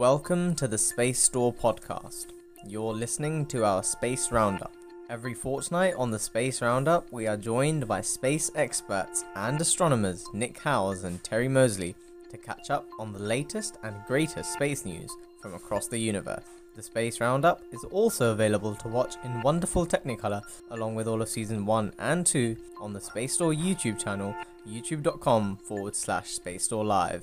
Welcome to the Space Store podcast. You're listening to our Space Roundup. Every fortnight on the Space Roundup, we are joined by space experts and astronomers Nick Howes and Terry Moseley to catch up on the latest and greatest space news from across the universe. The Space Roundup is also available to watch in wonderful Technicolor, along with all of season 1 and 2 on the Space Store YouTube channel, youtube.com forward slash Space Store Live.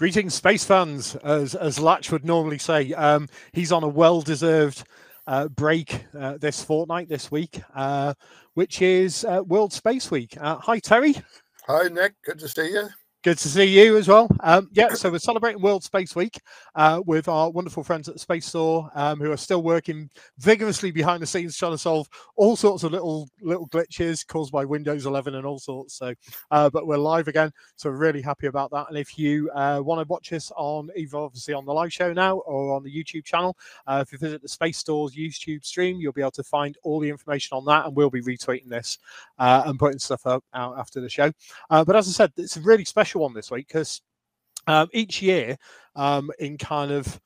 Greetings, space fans, as, as Latch would normally say. Um, he's on a well deserved uh, break uh, this fortnight, this week, uh, which is uh, World Space Week. Uh, hi, Terry. Hi, Nick. Good to see you. Good to see you as well. Um, yeah, so we're celebrating World Space Week uh, with our wonderful friends at the Space Store, um, who are still working vigorously behind the scenes trying to solve all sorts of little little glitches caused by Windows 11 and all sorts. So, uh, but we're live again, so we're really happy about that. And if you uh, want to watch us on either obviously on the live show now or on the YouTube channel, uh, if you visit the Space Store's YouTube stream, you'll be able to find all the information on that, and we'll be retweeting this uh, and putting stuff up out after the show. Uh, but as I said, it's a really special special one this week because um, each year, um, in kind of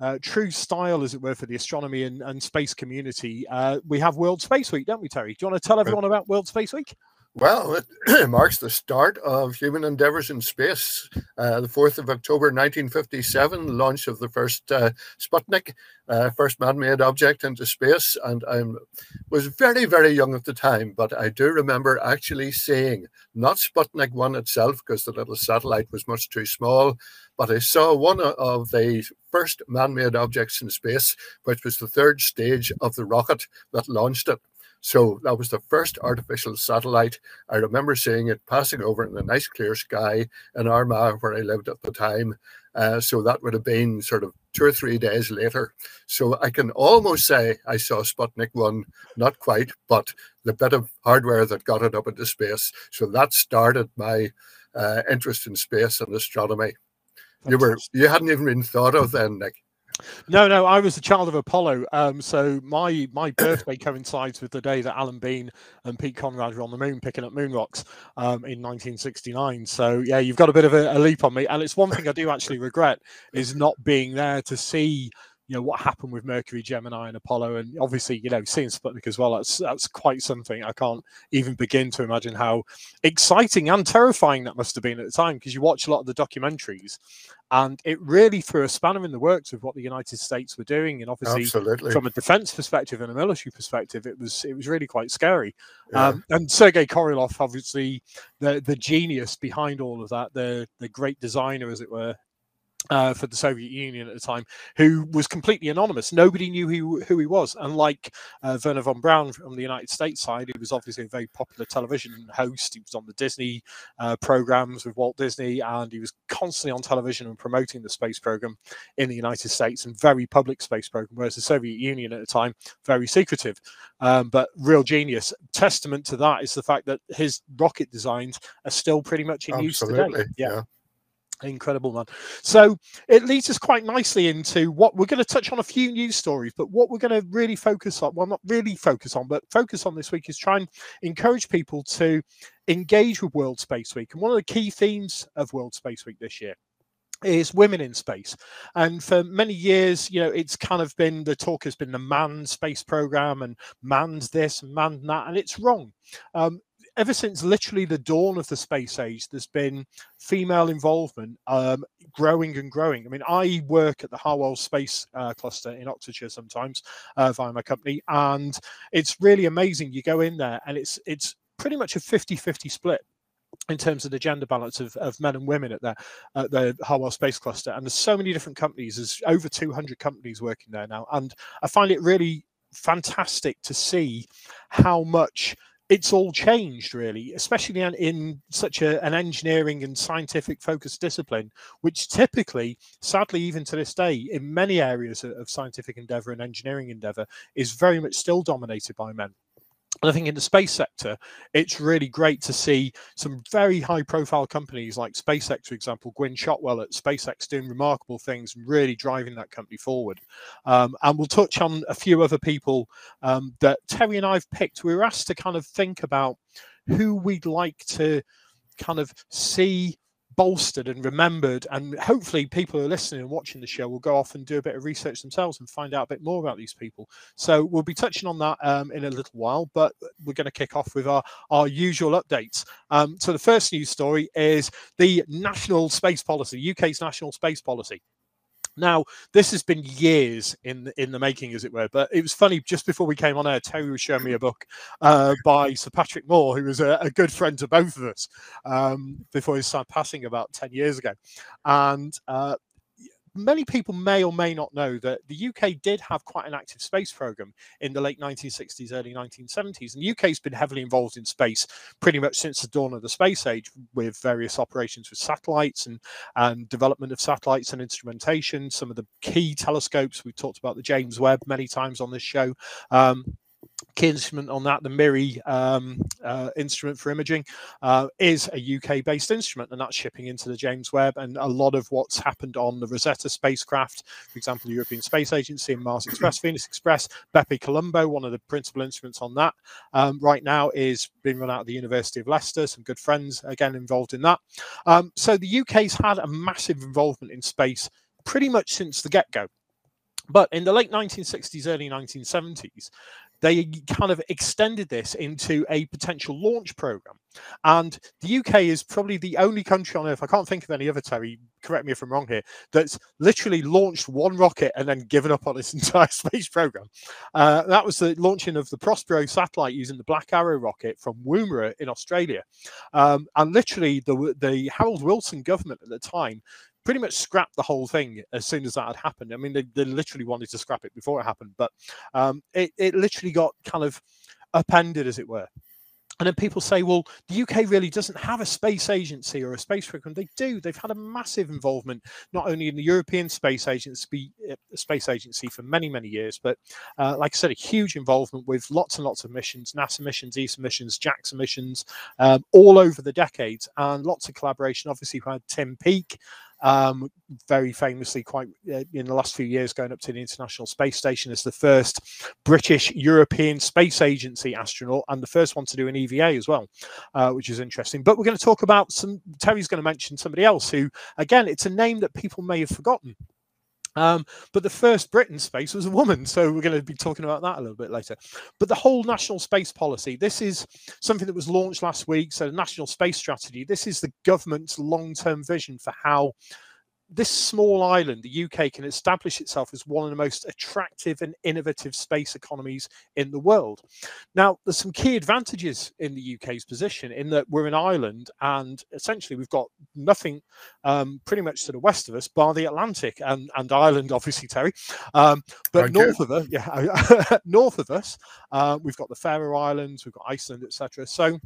uh, true style, as it were, for the astronomy and, and space community, uh, we have World Space Week, don't we, Terry? Do you want to tell everyone about World Space Week? Well, it marks the start of human endeavors in space. Uh, the 4th of October 1957, launch of the first uh, Sputnik, uh, first man made object into space. And I was very, very young at the time, but I do remember actually seeing not Sputnik 1 itself, because the little satellite was much too small, but I saw one of the first man made objects in space, which was the third stage of the rocket that launched it. So that was the first artificial satellite. I remember seeing it passing over in a nice clear sky in Armagh, where I lived at the time. Uh, so that would have been sort of two or three days later. So I can almost say I saw Sputnik 1, not quite, but the bit of hardware that got it up into space. So that started my uh, interest in space and astronomy. Fantastic. You were you hadn't even been thought of then, Nick. No, no, I was the child of Apollo. Um, so my my birthday coincides with the day that Alan Bean and Pete Conrad were on the moon picking up moon rocks um, in 1969. So yeah, you've got a bit of a, a leap on me, and it's one thing I do actually regret is not being there to see you know what happened with Mercury, Gemini, and Apollo, and obviously you know seeing Sputnik as well. That's that's quite something. I can't even begin to imagine how exciting and terrifying that must have been at the time because you watch a lot of the documentaries, and it really threw a spanner in the works with what the United States were doing, and obviously Absolutely. from a defense perspective and a military perspective, it was it was really quite scary. Yeah. Um, and Sergei Korolev, obviously the the genius behind all of that, the the great designer, as it were, uh, for the Soviet Union at the time, who was completely anonymous. Nobody knew who, who he was. Unlike uh, Wernher von Braun from the United States side, he was obviously a very popular television host. He was on the Disney uh, programs with Walt Disney, and he was constantly on television and promoting the space program in the United States and very public space program, whereas the Soviet Union at the time, very secretive. Um, but real genius. Testament to that is the fact that his rocket designs are still pretty much in Absolutely. use today. yeah. yeah. Incredible, man. So it leads us quite nicely into what we're going to touch on a few news stories, but what we're going to really focus on, well, not really focus on, but focus on this week is try and encourage people to engage with World Space Week. And one of the key themes of World Space Week this year is women in space and for many years you know it's kind of been the talk has been the manned space program and manned this and manned that and it's wrong um, ever since literally the dawn of the space age, there's been female involvement um, growing and growing. I mean, I work at the Harwell Space uh, Cluster in Oxfordshire sometimes uh, via my company, and it's really amazing. You go in there, and it's it's pretty much a 50-50 split in terms of the gender balance of, of men and women at the, at the Harwell Space Cluster. And there's so many different companies. There's over 200 companies working there now, and I find it really fantastic to see how much it's all changed really especially in, in such a, an engineering and scientific focused discipline which typically sadly even to this day in many areas of, of scientific endeavor and engineering endeavor is very much still dominated by men and I think in the space sector, it's really great to see some very high profile companies like SpaceX, for example, Gwynne Shotwell at SpaceX doing remarkable things and really driving that company forward. Um, and we'll touch on a few other people um, that Terry and I've picked. We were asked to kind of think about who we'd like to kind of see bolstered and remembered. And hopefully, people who are listening and watching the show will go off and do a bit of research themselves and find out a bit more about these people. So we'll be touching on that um, in a little while, but we're going to kick off with our, our usual updates. Um, so the first news story is the national space policy, UK's national space policy. Now, this has been years in in the making, as it were. But it was funny. Just before we came on air, Terry was showing me a book uh, by Sir Patrick Moore, who was a, a, good friend to both of us um, before his passing about ten years ago. And uh, many people may or may not know that the UK did have quite an active space program in the late 1960s, early 1970s. And the UK has been heavily involved in space pretty much since the dawn of the space age with various operations with satellites and, and development of satellites and instrumentation. Some of the key telescopes, we've talked about the James Webb many times on this show. Um, key instrument on that, the MIRI um, uh, instrument for imaging, uh, is a UK based instrument, and that's shipping into the James Webb. And a lot of what's happened on the Rosetta spacecraft, for example, the European Space Agency and Mars Express, Venus Express, Bepi Colombo, one of the principal instruments on that um, right now, is being run out of the University of Leicester. Some good friends, again, involved in that. Um, so the UK's had a massive involvement in space pretty much since the get go. But in the late 1960s, early 1970s, they kind of extended this into a potential launch program. And the UK is probably the only country on earth, I can't think of any other, Terry, correct me if I'm wrong here, that's literally launched one rocket and then given up on its entire space program. Uh, that was the launching of the Prospero satellite using the Black Arrow rocket from Woomera in Australia. Um, and literally, the, the Harold Wilson government at the time pretty much scrapped the whole thing as soon as that had happened. I mean, they, they literally wanted to scrap it before it happened, but um, it, it literally got kind of appended, as it were. And then people say, well, the UK really doesn't have a space agency or a space program. They do. They've had a massive involvement, not only in the European Space Agency, uh, Space Agency for many, many years, but uh, like I said, a huge involvement with lots and lots of missions, NASA missions, ESA missions, JAXA missions, um, all over the decades, and lots of collaboration. Obviously, we had Tim Peake um, very famously, quite uh, in the last few years, going up to the International Space Station as the first British European Space Agency astronaut and the first one to do an EVA as well, uh, which is interesting. But we're going to talk about some. Terry's going to mention somebody else who, again, it's a name that people may have forgotten. Um, but the first Britain space was a woman, so we're going to be talking about that a little bit later. But the whole national space policy, this is something that was launched last week. So, the national space strategy, this is the government's long term vision for how this small island, the UK, can establish itself as one of the most attractive and innovative space economies in the world. Now, there's some key advantages in the UK's position in that we're an island and essentially we've got nothing um, pretty much to the west of us bar the Atlantic and, and Ireland, obviously, Terry. Um, but north of us, yeah, north of us, uh, we've got the Faroe Islands, we've got Iceland, etc. So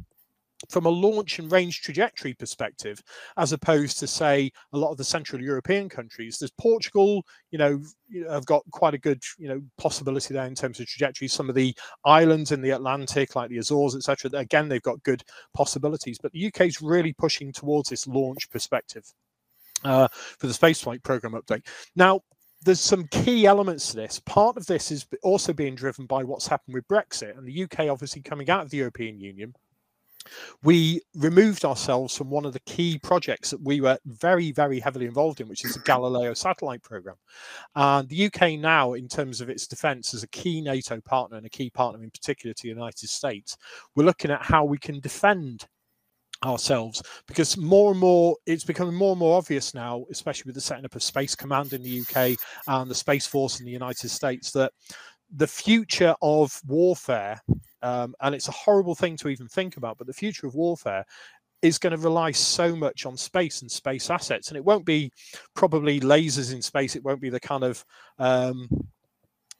from a launch and range trajectory perspective, as opposed to say a lot of the Central European countries. There's Portugal, you know, have got quite a good, you know, possibility there in terms of trajectory. Some of the islands in the Atlantic, like the Azores, etc. Again, they've got good possibilities. But the UK is really pushing towards this launch perspective uh, for the spaceflight program update. Now, there's some key elements to this. Part of this is also being driven by what's happened with Brexit and the UK obviously coming out of the European Union we removed ourselves from one of the key projects that we were very, very heavily involved in, which is the Galileo satellite program. And the UK now, in terms of its defence, as a key NATO partner and a key partner in particular to the United States, we're looking at how we can defend ourselves because more and more it's becoming more and more obvious now especially with the setting up of space command in the uk and the space force in the united states that the future of warfare um, and it's a horrible thing to even think about, but the future of warfare is going to rely so much on space and space assets. And it won't be probably lasers in space. It won't be the kind of um,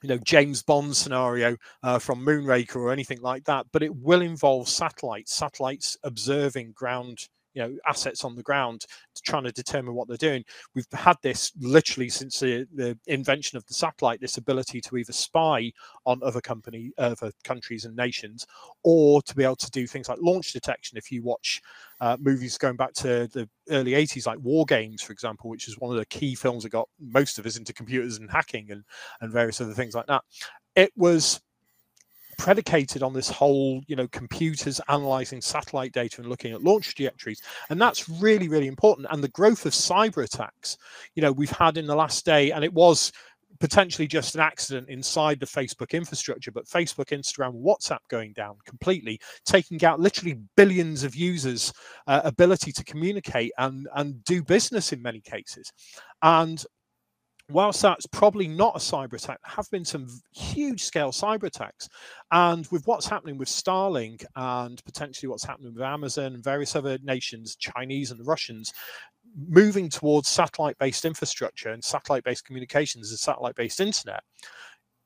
you know James Bond scenario uh, from Moonraker or anything like that, but it will involve satellites, satellites observing ground you know assets on the ground trying to determine what they're doing. We've had this literally since the, the invention of the satellite this ability to either spy on other company other countries and nations or to be able to do things like launch detection. If you watch uh, movies going back to the early 80s like war games for example which is one of the key films that got most of us into computers and hacking and and various other things like that it was predicated on this whole, you know, computers analyzing satellite data and looking at launch trajectories. And that's really, really important. And the growth of cyber attacks, you know, we've had in the last day, and it was potentially just an accident inside the Facebook infrastructure, but Facebook, Instagram, WhatsApp going down completely, taking out literally billions of users' uh, ability to communicate and and do business in many cases. And whilst that's probably not a cyber attack, there have been some huge scale cyber attacks. And with what's happening with Starlink and potentially what's happening with Amazon and various other nations, Chinese and the Russians, moving towards satellite based infrastructure and satellite based communications and satellite based internet,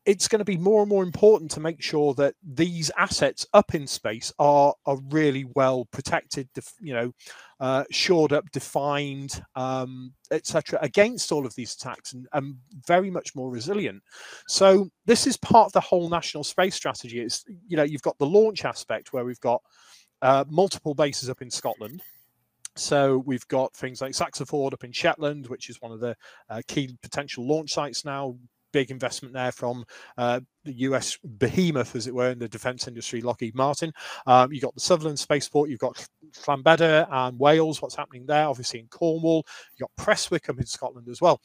it's going to be more and more important to make sure that these assets up in space are are really well protected, you know, uh, shored up, defined, um, etc., against all of these attacks, and, and, very much more resilient. So this is part of the whole national space strategy. It's you know you've got the launch aspect where we've got uh, multiple bases up in Scotland. So we've got things like SaxaVord up in Shetland, which is one of the uh, key potential launch sites now big investment there from uh, the US behemoth, as it were, in the defence industry, Lockheed Martin. Um, you've got the Sutherland Spaceport, you've got Llanbedr and Wales, what's happening there, obviously in Cornwall. You've got Prestwick up in Scotland as well.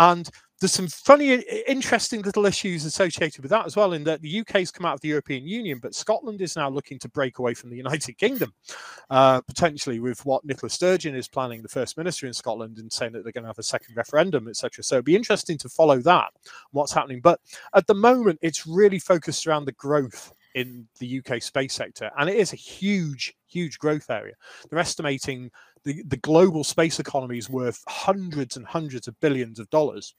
And there's some funny, interesting little issues associated with that as well, in that the UK has come out of the European Union, but Scotland is now looking to break away from the United Kingdom, uh, potentially with what Nicola Sturgeon is planning, the First Minister in Scotland, and saying that they're going to have a second referendum, etc. So it'd be interesting to follow that, what's happening. But at the moment, it's really focused around the growth in the UK space sector, and it is a huge, huge growth area. They're estimating the, the global space economy is worth hundreds and hundreds of billions of dollars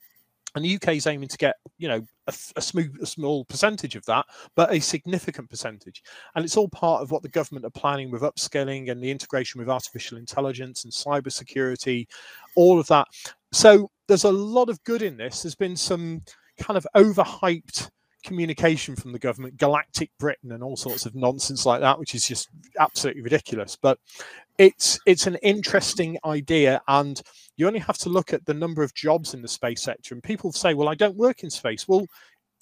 and the UK is aiming to get, you know, a, a, smooth, a small percentage of that, but a significant percentage. And it's all part of what the government are planning with upskilling and the integration with artificial intelligence and cybersecurity, all of that. So there's a lot of good in this. There's been some kind of overhyped communication from the government, galactic Britain, and all sorts of nonsense like that, which is just absolutely ridiculous. But it's it's an interesting idea, and you only have to look at the number of jobs in the space sector. And people say, "Well, I don't work in space." Well,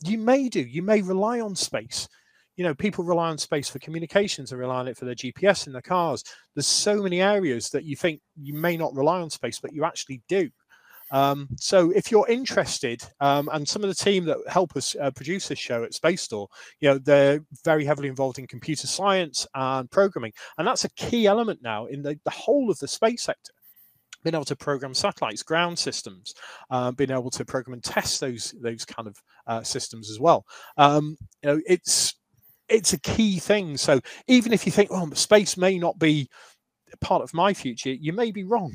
you may do. You may rely on space. You know, people rely on space for communications and rely on it for their GPS in their cars. There's so many areas that you think you may not rely on space, but you actually do. Um, so if you're interested, um, and some of the team that help us uh, produce this show at Space Store, you know, they're very heavily involved in computer science and programming, and that's a key element now in the, the whole of the space sector being able to program satellites, ground systems, uh, being able to program and test those those kind of uh, systems as well. Um, you know, it's it's a key thing. So even if you think, oh, space may not be part of my future, you may be wrong.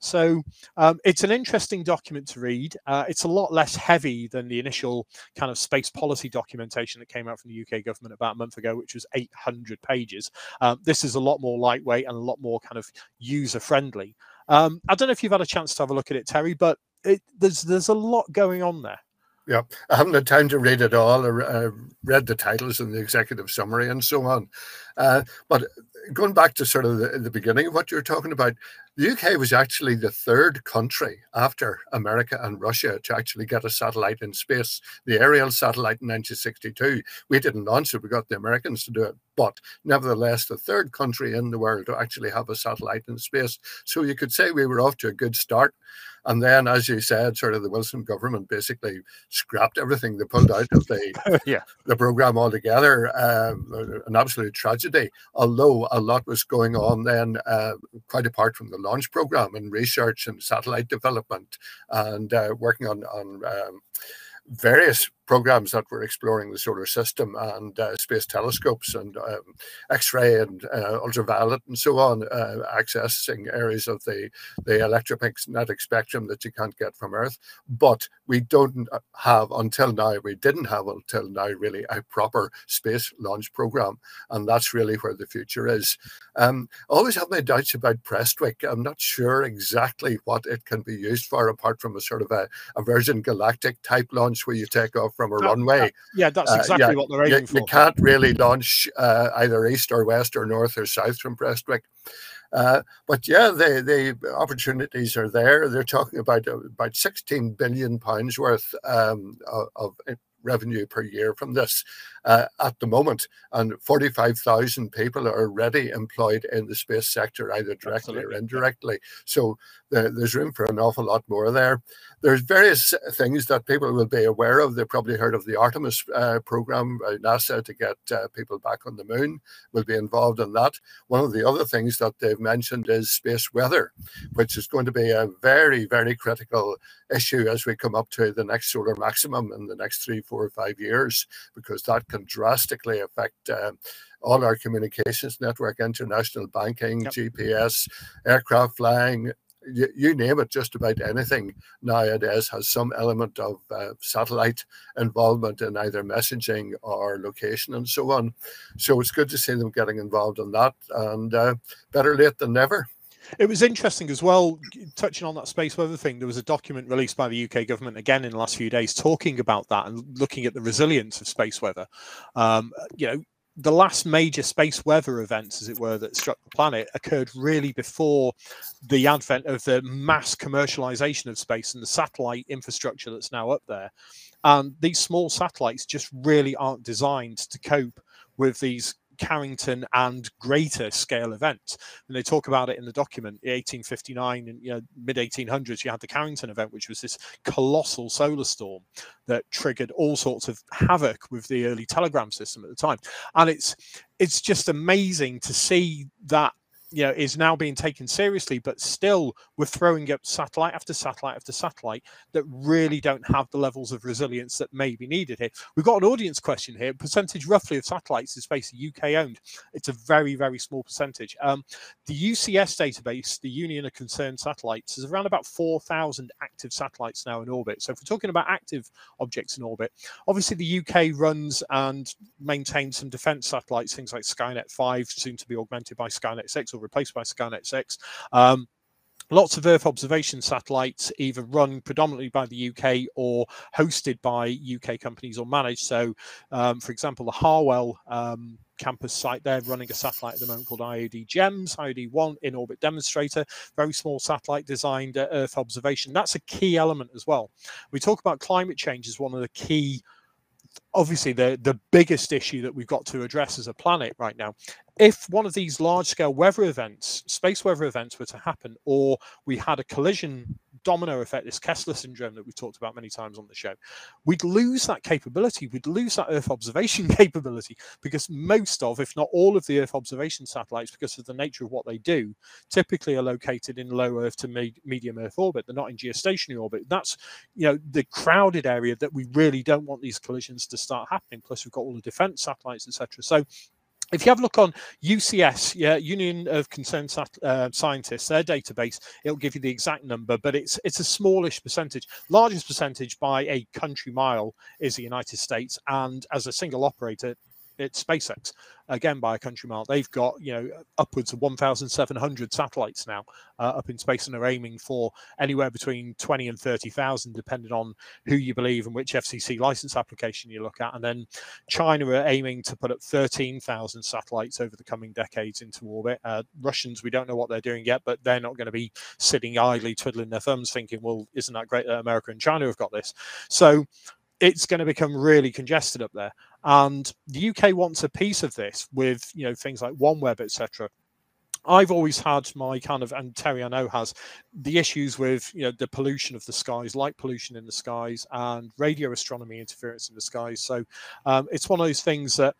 So um, it's an interesting document to read. Uh, it's a lot less heavy than the initial kind of space policy documentation that came out from the UK government about a month ago, which was 800 pages. Um, this is a lot more lightweight and a lot more kind of user friendly. Um, I don't know if you've had a chance to have a look at it, Terry, but it, there's there's a lot going on there. Yeah, I haven't had time to read it all. I read the titles and the executive summary and so on. Uh, but going back to sort of the, the, beginning of what you're talking about, the UK was actually the third country after America and Russia to actually get a satellite in space, the Ariel satellite in 1962. We didn't launch it, we got the Americans to do it. But nevertheless, the third country in the world to actually have a satellite in space. So you could say we were off to a good start. And then, as you said, sort of the Wilson government basically scrapped everything they pulled out of the yeah. the program altogether. Um, an absolute tragedy. Although a lot was going on then, uh, quite apart from the launch program and research and satellite development and uh, working on on um, various programs that were exploring the solar system and uh, space telescopes and um, X-ray and uh, ultraviolet and so on, uh, accessing areas of the the electromagnetic spectrum that you can't get from Earth. But we don't have until now. We didn't have until now really a proper space launch program, and that's really where the future is. Um, I always have my doubts about Prestwick. I'm not sure exactly what it can be used for, apart from a sort of a, a Virgin Galactic type launch where you take off from a that, runway. That, yeah, that's exactly uh, yeah, what they're aiming you, for. You can't really launch uh, either east or west or north or south from Prestwick. Uh, but yeah, the the opportunities are there. They're talking about about 16 billion pounds worth um, of, of, revenue per year from this. Uh, at the moment, and 45,000 people are already employed in the space sector, either directly Absolutely. or indirectly. So the, there's room for an awful lot more there. There's various things that people will be aware of. They've probably heard of the Artemis uh, program by NASA to get uh, people back on the moon. Will be involved in that. One of the other things that they've mentioned is space weather, which is going to be a very, very critical issue as we come up to the next solar maximum in the next three, four, or five years, because that can drastically affect. Uh, all our communications network, international banking, yep. GPS, aircraft flying, you, you, name it, just about anything nowadays has some element of uh, satellite involvement in either messaging or location and so on. So it's good to see them getting involved in that, and uh, better late than never. It was interesting as well, touching on that space weather thing. There was a document released by the UK government again in the last few days talking about that and looking at the resilience of space weather. Um, you know, the last major space weather events, as it were, that struck the planet occurred really before the advent of the mass commercialization of space and the satellite infrastructure that's now up there. And these small satellites just really aren't designed to cope with these Carrington and greater scale events. And they talk about it in the document, 1859 and you know, mid 1800s, you had the Carrington event, which was this colossal solar storm that triggered all sorts of havoc with the early telegram system at the time. And it's it's just amazing to see that you know is now being taken seriously but still we're throwing up satellite after satellite after satellite that really don't have the levels of resilience that may be needed here. We've got an audience question here. Percentage roughly of satellites is basically uk owned. It's a very very small percentage. Um, the ucs database the union of concerned satellites is around about 4000 active satellites now in orbit. So if we're talking about active objects in orbit obviously the uk runs and maintains some defense satellites things like skynet 5 soon to be augmented by skynet 6 or replaced by Skynet 6. Um, lots of Earth observation satellites, either run predominantly by the UK or hosted by UK companies or managed. So, um, for example, the Harwell um, campus site there running a satellite at the moment called IOD GEMS, IOD1 in orbit demonstrator, very small satellite designed uh, Earth observation. That's a key element as well. We talk about climate change as one of the key obviously the the biggest issue that we've got to address as a planet right now if one of these large scale weather events space weather events were to happen or we had a collision domino effect, this Kessler syndrome that we've talked about many times on the show, we'd lose that capability. We'd lose that Earth observation capability because most of, if not all of the Earth observation satellites, because of the nature of what they do, typically are located in low Earth to medium Earth orbit. They're not in geostationary orbit. That's, you know, the crowded area that we really don't want these collisions to start happening. Plus, we've got all the defense satellites, etc. So if you have a look on UCS, yeah, Union of Concerned uh, Scientists, their database, it'll give you the exact number, but it's it's a smallish percentage. Largest percentage by a country mile is the United States, and as a single operator, it's SpaceX again by a country mile. They've got you know upwards of 1,700 satellites now uh, up in space, and are aiming for anywhere between 20 and 30,000, depending on who you believe and which FCC license application you look at. And then China are aiming to put up 13,000 satellites over the coming decades into orbit. Uh, Russians, we don't know what they're doing yet, but they're not going to be sitting idly twiddling their thumbs, thinking, "Well, isn't that great that America and China have got this?" So it's going to become really congested up there. And the UK wants a piece of this with you know things like OneWeb, etc. I've always had my kind of, and Terry I know has the issues with you know the pollution of the skies, light pollution in the skies, and radio astronomy interference in the skies. So um, it's one of those things that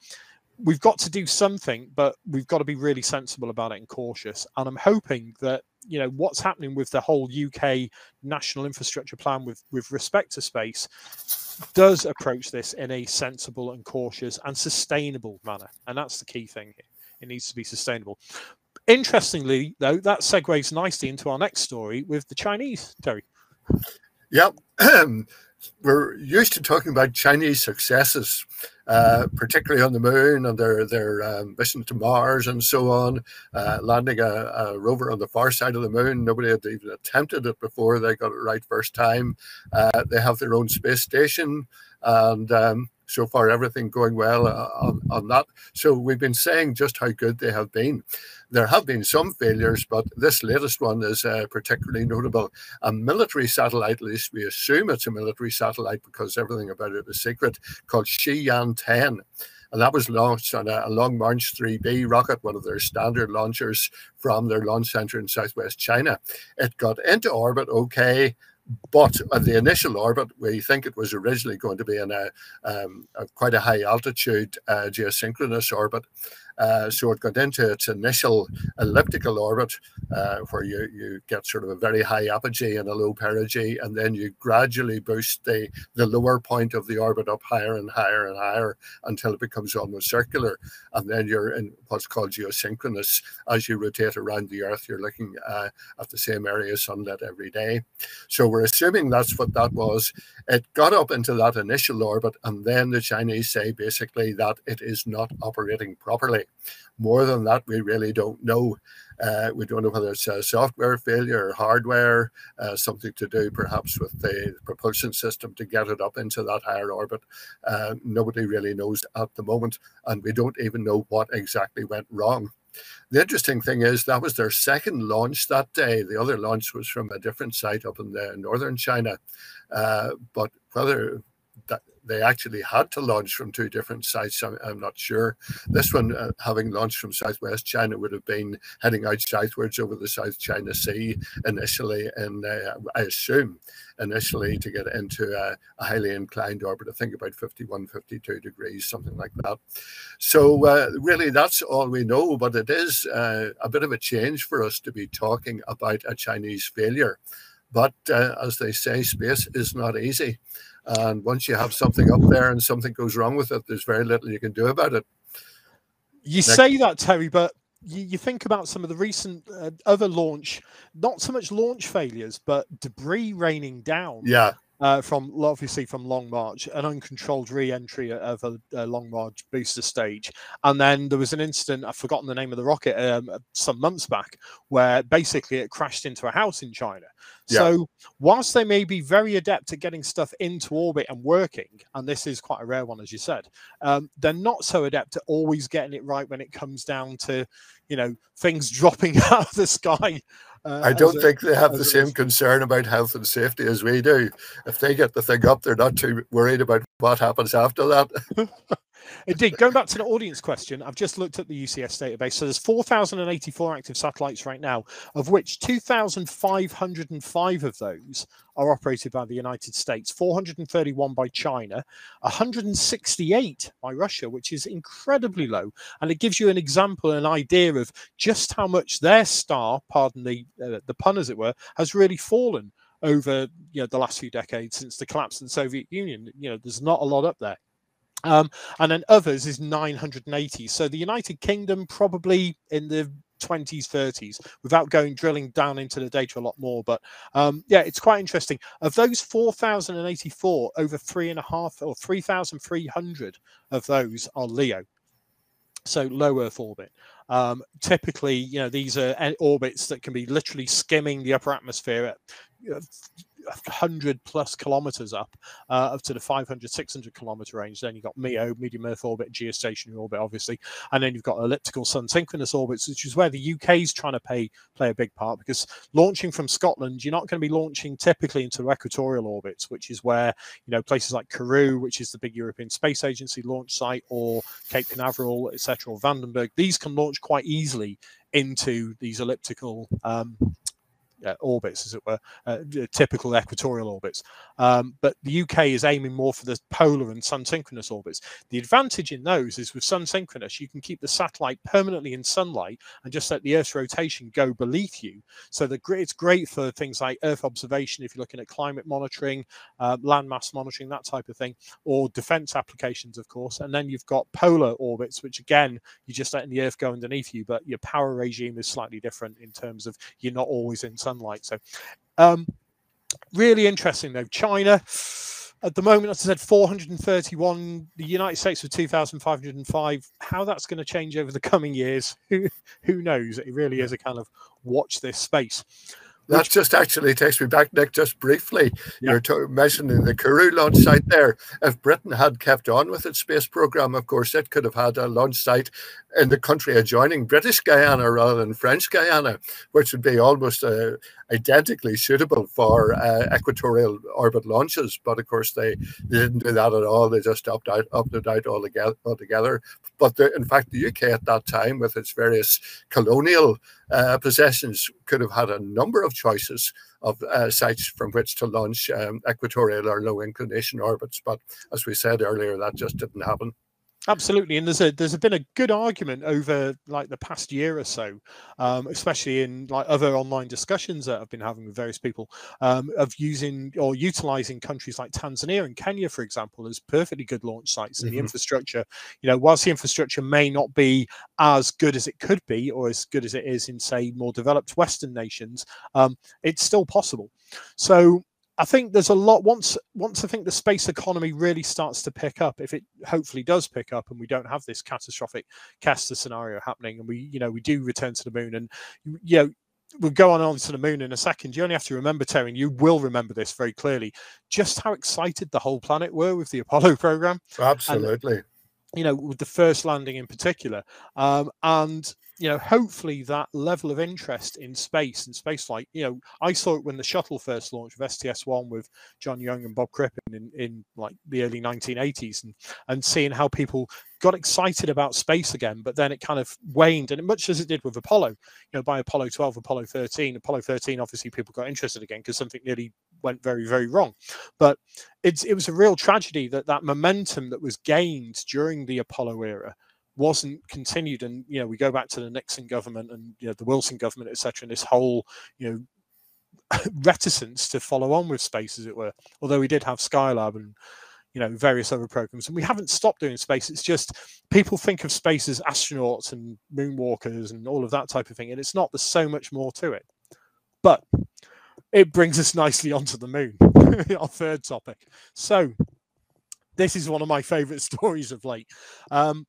we've got to do something, but we've got to be really sensible about it and cautious. And I'm hoping that you know what's happening with the whole UK national infrastructure plan with with respect to space does approach this in a sensible and cautious and sustainable manner. And that's the key thing here. It needs to be sustainable. Interestingly, though, that segues nicely into our next story with the Chinese, Terry. Yep. We're used to talking about Chinese successes, uh, particularly on the moon and their their um, mission to Mars and so on, uh, landing a, a, rover on the far side of the moon. Nobody had even attempted it before they got it right first time. Uh, they have their own space station and um, so far everything going well uh, on, on that. So we've been saying just how good they have been. There have been some failures, but this latest one is uh, particularly notable. A military satellite, at least we assume it's a military satellite because everything about it is secret, called Shiyan 10 and that was launched on a, Long March 3B rocket, one of their standard launchers from their launch center in southwest China. It got into orbit okay, but at the initial orbit, we think it was originally going to be in a, um, a quite a high altitude uh, geosynchronous orbit. So it got into its initial elliptical orbit, uh, where you, you get sort of a very high apogee and a low perigee, and then you gradually boost the, the lower point of the orbit up higher and higher and higher until it becomes almost circular. And then you're in what's called geosynchronous. As you rotate around the Earth, you're looking uh, at the same area sunlit every day. So we're assuming that's what that was. It got up into that initial orbit, and then the Chinese say basically that it is not operating properly. More than that, we really don't know. Uh, we don't know whether it's a software failure or hardware, uh, something to do perhaps with the propulsion system to get it up into that higher orbit. Uh, nobody really knows at the moment, and we don't even know what exactly went wrong. The interesting thing is that was their second launch that day. The other launch was from a different site up in the northern China. Uh, but whether they actually had to launch from two different sites. I'm, I'm not sure. This one, uh, having launched from southwest China, would have been heading out southwards over the South China Sea initially, and uh, I assume initially to get into a, a, highly inclined orbit. I think about 51, 52 degrees, something like that. So uh, really, that's all we know. But it is uh, a bit of a change for us to be talking about a Chinese failure. But uh, as they say, space is not easy. And once you have something up there and something goes wrong with it, there's very little you can do about it. You Next. say that, Terry, but you, you, think about some of the recent uh, other launch, not so much launch failures, but debris raining down. Yeah uh, from obviously from Long March, an uncontrolled re-entry of a, a, Long March booster stage, and then there was an incident. I've forgotten the name of the rocket um, some months back, where basically it crashed into a house in China. Yeah. So whilst they may be very adept at getting stuff into orbit and working, and this is quite a rare one, as you said, um, they're not so adept at always getting it right when it comes down to, you know, things dropping out of the sky uh, I don't think they have the same concern about health and safety as we do. If they get the thing up, they're not too worried about what happens after that. Indeed. Going back to the audience question, I've just looked at the UCS database. So there's 4,084 active satellites right now, of which 2,505 of those are operated by the United States, 431 by China, 168 by Russia, which is incredibly low. And it gives you an example, an idea of just how much their star, pardon the uh, the pun as it were, has really fallen over you know the last few decades since the collapse of the Soviet Union. You know, there's not a lot up there. Um, and then others is 980. So the United Kingdom probably in the 20s 30s without going drilling down into the data a lot more but um, yeah it's quite interesting. Of those 4084 over three and a half or 3300 of those are leo. So low earth orbit. Um, typically you know these are orbits that can be literally skimming the upper atmosphere at 100 plus kilometers up uh, up to the 500 600 kilometer range. Then you've got MEO medium earth orbit geostationary orbit obviously. And then you've got elliptical sun synchronous orbits which is where the UK is trying to pay play a big part because launching from Scotland you're not going to be launching typically into equatorial orbits which is where you know places like Kourou which is the big European Space Agency launch site or Cape Canaveral etc or Vandenberg these can launch quite easily into these elliptical um, uh, orbits, as it were, uh, typical equatorial orbits. Um, but the UK is aiming more for the polar and sun synchronous orbits. The advantage in those is with sun synchronous, you can keep the satellite permanently in sunlight and just let the Earth's rotation go beneath you. So the, it's great for things like Earth observation, if you're looking at climate monitoring, uh, landmass monitoring, that type of thing, or defense applications, of course. And then you've got polar orbits, which again, you're just letting the Earth go underneath you, but your power regime is slightly different in terms of you're not always in sunlight. So, um, really interesting though. China at the moment, as I said, 431. The United States with 2,505. How that's going to change over the coming years, who who knows? It really is a kind of watch this space. That just actually takes me back, Nick, just briefly. Yeah. You're t- mentioning the Kourou launch site there. If Britain had kept on with its space program, of course, it could have had a launch site in the country adjoining British Guyana rather than French Guyana, which would be almost uh, identically suitable for uh, equatorial orbit launches. But of course, they, they didn't do that at all. They just opted out, opted out altogether. But the, in fact, the UK at that time, with its various colonial uh, possessions, could have had a number of choices of uh, sites from which to launch um, equatorial or low inclination orbits. But as we said earlier, that just didn't happen. Absolutely, and there's a there's been a good argument over like the past year or so, um, especially in like other online discussions that I've been having with various people, um, of using or utilizing countries like Tanzania and Kenya, for example, as perfectly good launch sites. And mm-hmm. the infrastructure, you know, whilst the infrastructure may not be as good as it could be or as good as it is in say more developed Western nations, um, it's still possible. So I think there's a lot once once I think the space economy really starts to pick up, if it hopefully does pick up, and we don't have this catastrophic Kessler scenario happening, and we you know we do return to the moon, and you know we'll go on, on to the moon in a second. You only have to remember, Terry, and you will remember this very clearly, just how excited the whole planet were with the Apollo program. Absolutely. And, you know, with the first landing in particular. Um, and you know, hopefully that level of interest in space and space flight, you know, I saw it when the shuttle first launched with STS-1 with John Young and Bob Crippen in, in like the early 1980s and, and seeing how people got excited about space again, but then it kind of waned. And much as it did with Apollo, you know, by Apollo 12, Apollo 13, Apollo 13, obviously people got interested again because something nearly went very, very wrong. But it's, it was a real tragedy that that momentum that was gained during the Apollo era wasn't continued. And you know, we go back to the Nixon government and you know the Wilson government, etc., and this whole you know reticence to follow on with space, as it were. Although we did have Skylab and you know various other programs, and we haven't stopped doing space. It's just people think of space as astronauts and moonwalkers and all of that type of thing, and it's not. There's so much more to it. But it brings us nicely onto the moon, our third topic. So this is one of my favorite stories of late. Um,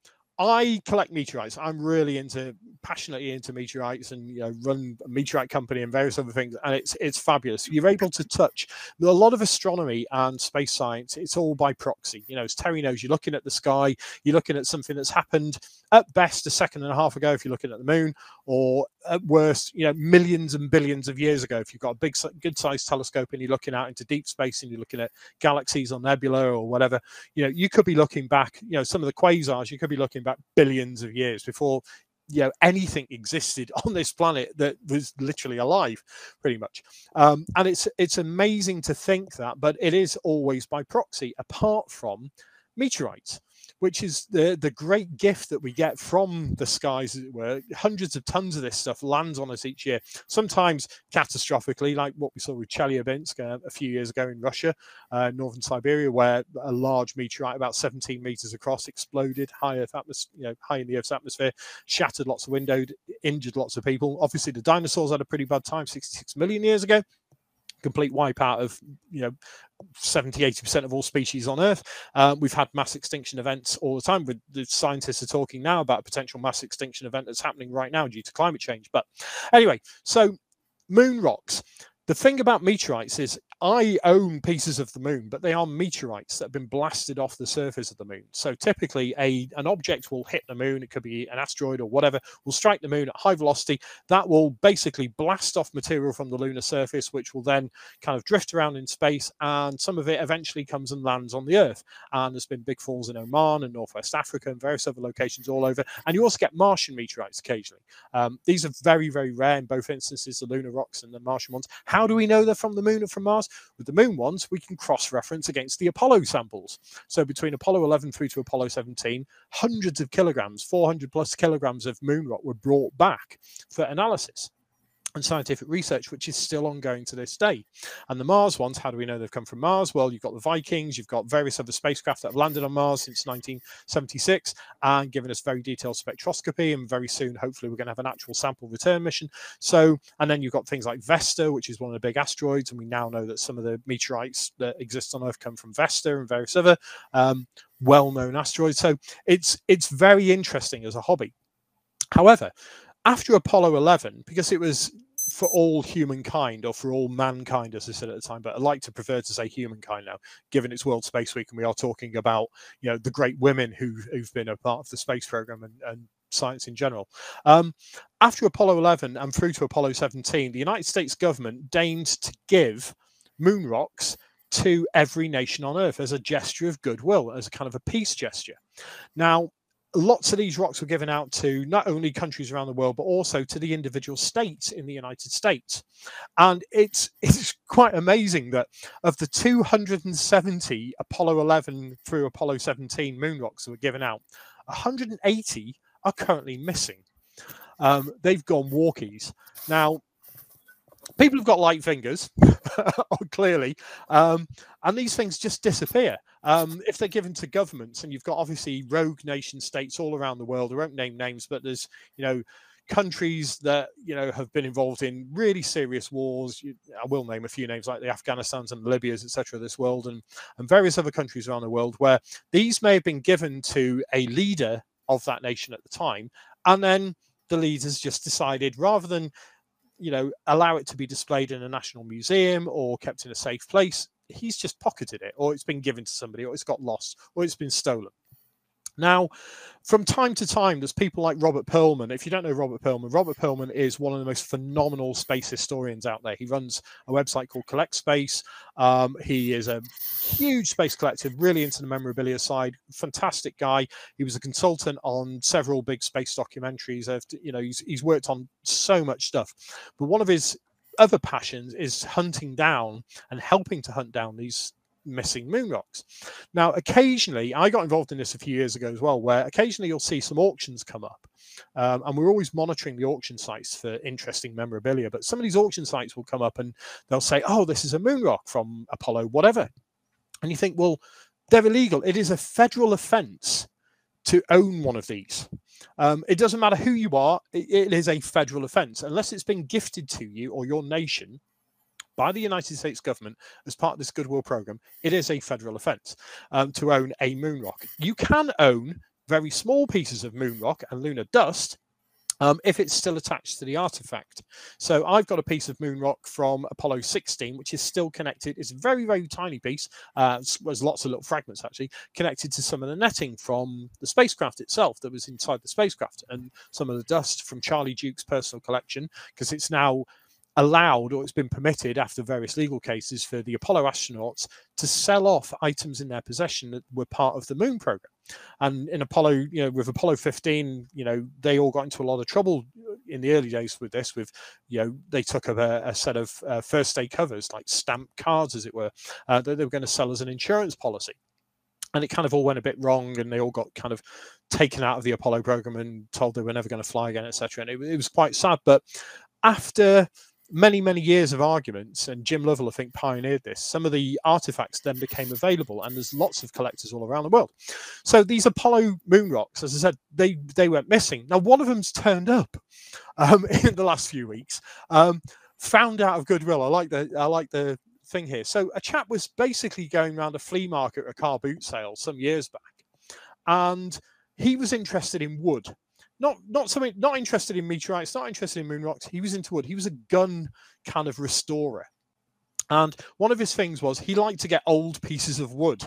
I collect meteorites. I'm really into passionately into meteorites and you know run a meteorite company and various other things and it's it's fabulous. You're able to touch a lot of astronomy and space science. It's all by proxy. You know, as Terry knows, you're looking at the sky, you're looking at something that's happened at best a second and a half ago if you're looking at the moon, or at worst, you know, millions and billions of years ago if you've got a big good sized telescope and you're looking out into deep space and you're looking at galaxies or nebula or whatever. You know, you could be looking back, you know, some of the quasars, you could be looking back back billions of years before you know anything existed on this planet that was literally alive pretty much. Um, and it's it's amazing to think that but it is always by proxy apart from meteorites which is the the great gift that we get from the skies, as it were. Hundreds of tons of this stuff lands on us each year, sometimes catastrophically, like what we saw with Chelyabinsk uh, a few years ago in Russia, uh, northern Siberia, where a large meteorite about 17 meters across exploded high Earth atmosphere, you know, high in the Earth's atmosphere, shattered lots of windows, injured lots of people. Obviously, the dinosaurs had a pretty bad time 66 million years ago complete wipeout of you know 70 80% of all species on earth. Uh, we've had mass extinction events all the time the scientists are talking now about a potential mass extinction event that's happening right now due to climate change but anyway so moon rocks. The thing about meteorites is I own pieces of the moon, but they are meteorites that have been blasted off the surface of the moon. So typically, a an object will hit the moon. It could be an asteroid or whatever. Will strike the moon at high velocity. That will basically blast off material from the lunar surface, which will then kind of drift around in space, and some of it eventually comes and lands on the Earth. And there's been big falls in Oman and Northwest Africa and various other locations all over. And you also get Martian meteorites occasionally. Um, these are very very rare in both instances, the lunar rocks and the Martian ones. How do we know they're from the moon or from Mars? With the moon ones, we can cross reference against the Apollo samples. So between Apollo 11 through to Apollo 17, hundreds of kilograms, 400 plus kilograms of moon rock were brought back for analysis and scientific research, which is still ongoing to this day. And the Mars ones, how do we know they've come from Mars? Well, you've got the Vikings, you've got various other spacecraft that have landed on Mars since 1976 and given us very detailed spectroscopy. And very soon, hopefully, we're going to have an actual sample return mission. So, and then you've got things like Vesta, which is one of the big asteroids. And we now know that some of the meteorites that exist on Earth come from Vesta and various other um, well-known asteroids. So it's it's very interesting as a hobby. However, after Apollo 11, because it was for all humankind or for all mankind, as I said at the time, but I like to prefer to say humankind now, given it's World Space Week and we are talking about you know the great women who who've been a part of the space program and, and science in general. Um, after Apollo 11 and through to Apollo 17, the United States government deigned to give moon rocks to every nation on Earth as a gesture of goodwill, as a kind of a peace gesture. Now, lots of these rocks were given out to not only countries around the world but also to the individual states in the United States. And it's it's quite amazing that of the 270 Apollo 11 through Apollo 17 moon rocks that were given out, 180 are currently missing. Um, they've gone walkies. Now, people have got light fingers, clearly, um, and these things just disappear. Um, if they're given to governments, and you've got obviously rogue nation states all around the world, I won't name names, but there's, you know, countries that you know have been involved in really serious wars. I will name a few names like the Afghanistans and the Libyas, etc. This world and and various other countries around the world where these may have been given to a leader of that nation at the time, and then the leaders just decided rather than you know allow it to be displayed in a national museum or kept in a safe place he's just pocketed it or it's been given to somebody or it's got lost or it's been stolen now, from time to time, there's people like Robert Pearlman. If you don't know Robert Pearlman, Robert Pearlman is one of the most phenomenal space historians out there. He runs a website called Collect Space. Um, he is a huge space collector, really into the memorabilia side. Fantastic guy. He was a consultant on several big space documentaries. You know, he's, he's worked on so much stuff. But one of his other passions is hunting down and helping to hunt down these missing moon rocks. Now, occasionally, I got involved in this a few years ago as well, where occasionally you'll see some auctions come up. Um, and we're always monitoring the auction sites for interesting memorabilia. But some of these auction sites will come up and they'll say, oh, this is a moon rock from Apollo, whatever. And you think, well, they're illegal. It is a federal offense to own one of these. Um, it doesn't matter who you are, it, it is a federal offense. Unless it's been gifted to you or your nation, by the United States government as part of this goodwill program, it is a federal offense um, to own a moon rock. You can own very small pieces of moon rock and lunar dust um, if it's still attached to the artifact. So I've got a piece of moon rock from Apollo 16, which is still connected. It's a very, very tiny piece. Uh, there's lots of little fragments actually connected to some of the netting from the spacecraft itself that was inside the spacecraft and some of the dust from Charlie Duke's personal collection because it's now allowed or it's been permitted after various legal cases for the Apollo astronauts to sell off items in their possession that were part of the moon program. And in Apollo, you know, with Apollo 15, you know, they all got into a lot of trouble in the early days with this. With, you know, they took up a, a set of uh, first day covers, like stamp cards, as it were, uh, that they were going to sell as an insurance policy. And it kind of all went a bit wrong, and they all got kind of taken out of the Apollo program and told they were never going to fly again, etc. And it, it was quite sad. But after many, many years of arguments, and Jim Lovell, I think, pioneered this. Some of the artifacts then became available, and there's lots of collectors all around the world. So these Apollo moon rocks, as I said, they they went missing. Now one of them's turned up um, in the last few weeks. Um, found out of goodwill. I like the I like the thing here. So a chap was basically going around a flea market a car boot sale some years back, and he was interested in wood not not something not interested in meteorites, not interested in moon rocks. He was into wood. He was a gun kind of restorer. And one of his things was he liked to get old pieces of wood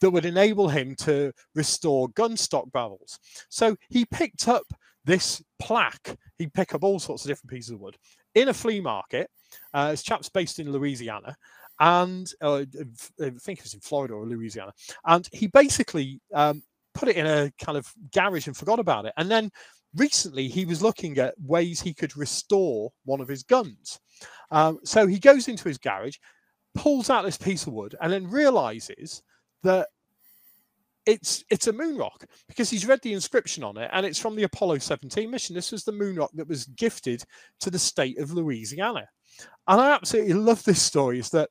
that would enable him to restore gun stock barrels. So he picked up this plaque. He'd pick up all sorts of different pieces of wood in a flea market. Uh, this chap's based in Louisiana, and uh, I think it was in Florida or Louisiana. And he basically um, put it in a kind of garage and forgot about it. And then recently he was looking at ways he could restore one of his guns. Um, so he goes into his garage, pulls out this piece of wood, and then realizes that it's it's a moon rock because he's read the inscription on it and it's from the Apollo 17 mission. This was the moon rock that was gifted to the state of Louisiana. And I absolutely love this story is that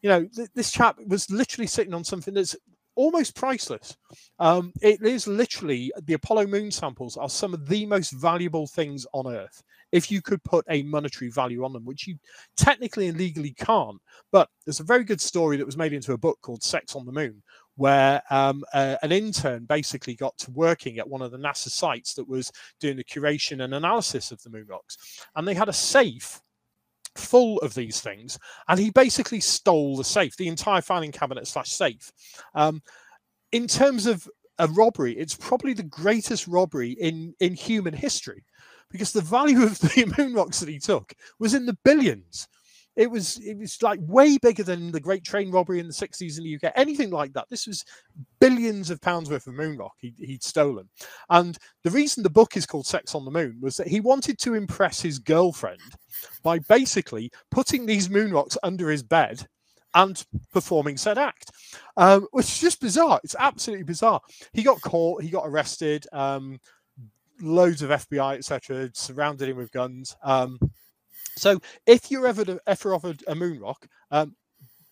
you know th- this chap was literally sitting on something that's almost priceless. Um, it is literally the Apollo moon samples are some of the most valuable things on Earth. If you could put a monetary value on them, which you technically and legally can't, but there's a very good story that was made into a book called Sex on the Moon, where um, an intern basically got to working at one of the NASA sites that was doing the curation and analysis of the moon rocks. And they had a safe full of these things, and he basically stole the safe, the entire filing cabinet slash safe. Um, in terms of a robbery, it's probably the greatest robbery in in human history, because the value of the moon rocks that he took was in the billions. It was it was like way bigger than the Great Train robbery in the 60s in the UK. Anything like that. This was billions of pounds worth of moon rock he, he'd stolen. And the reason the book is called Sex on the Moon was that he wanted to impress his girlfriend by basically putting these moon rocks under his bed and performing said act, um, which is just bizarre. It's absolutely bizarre. He got caught, he got arrested, um, loads of FBI, etc., surrounded him with guns. Um, so if you're ever ever offered a moon rock, um,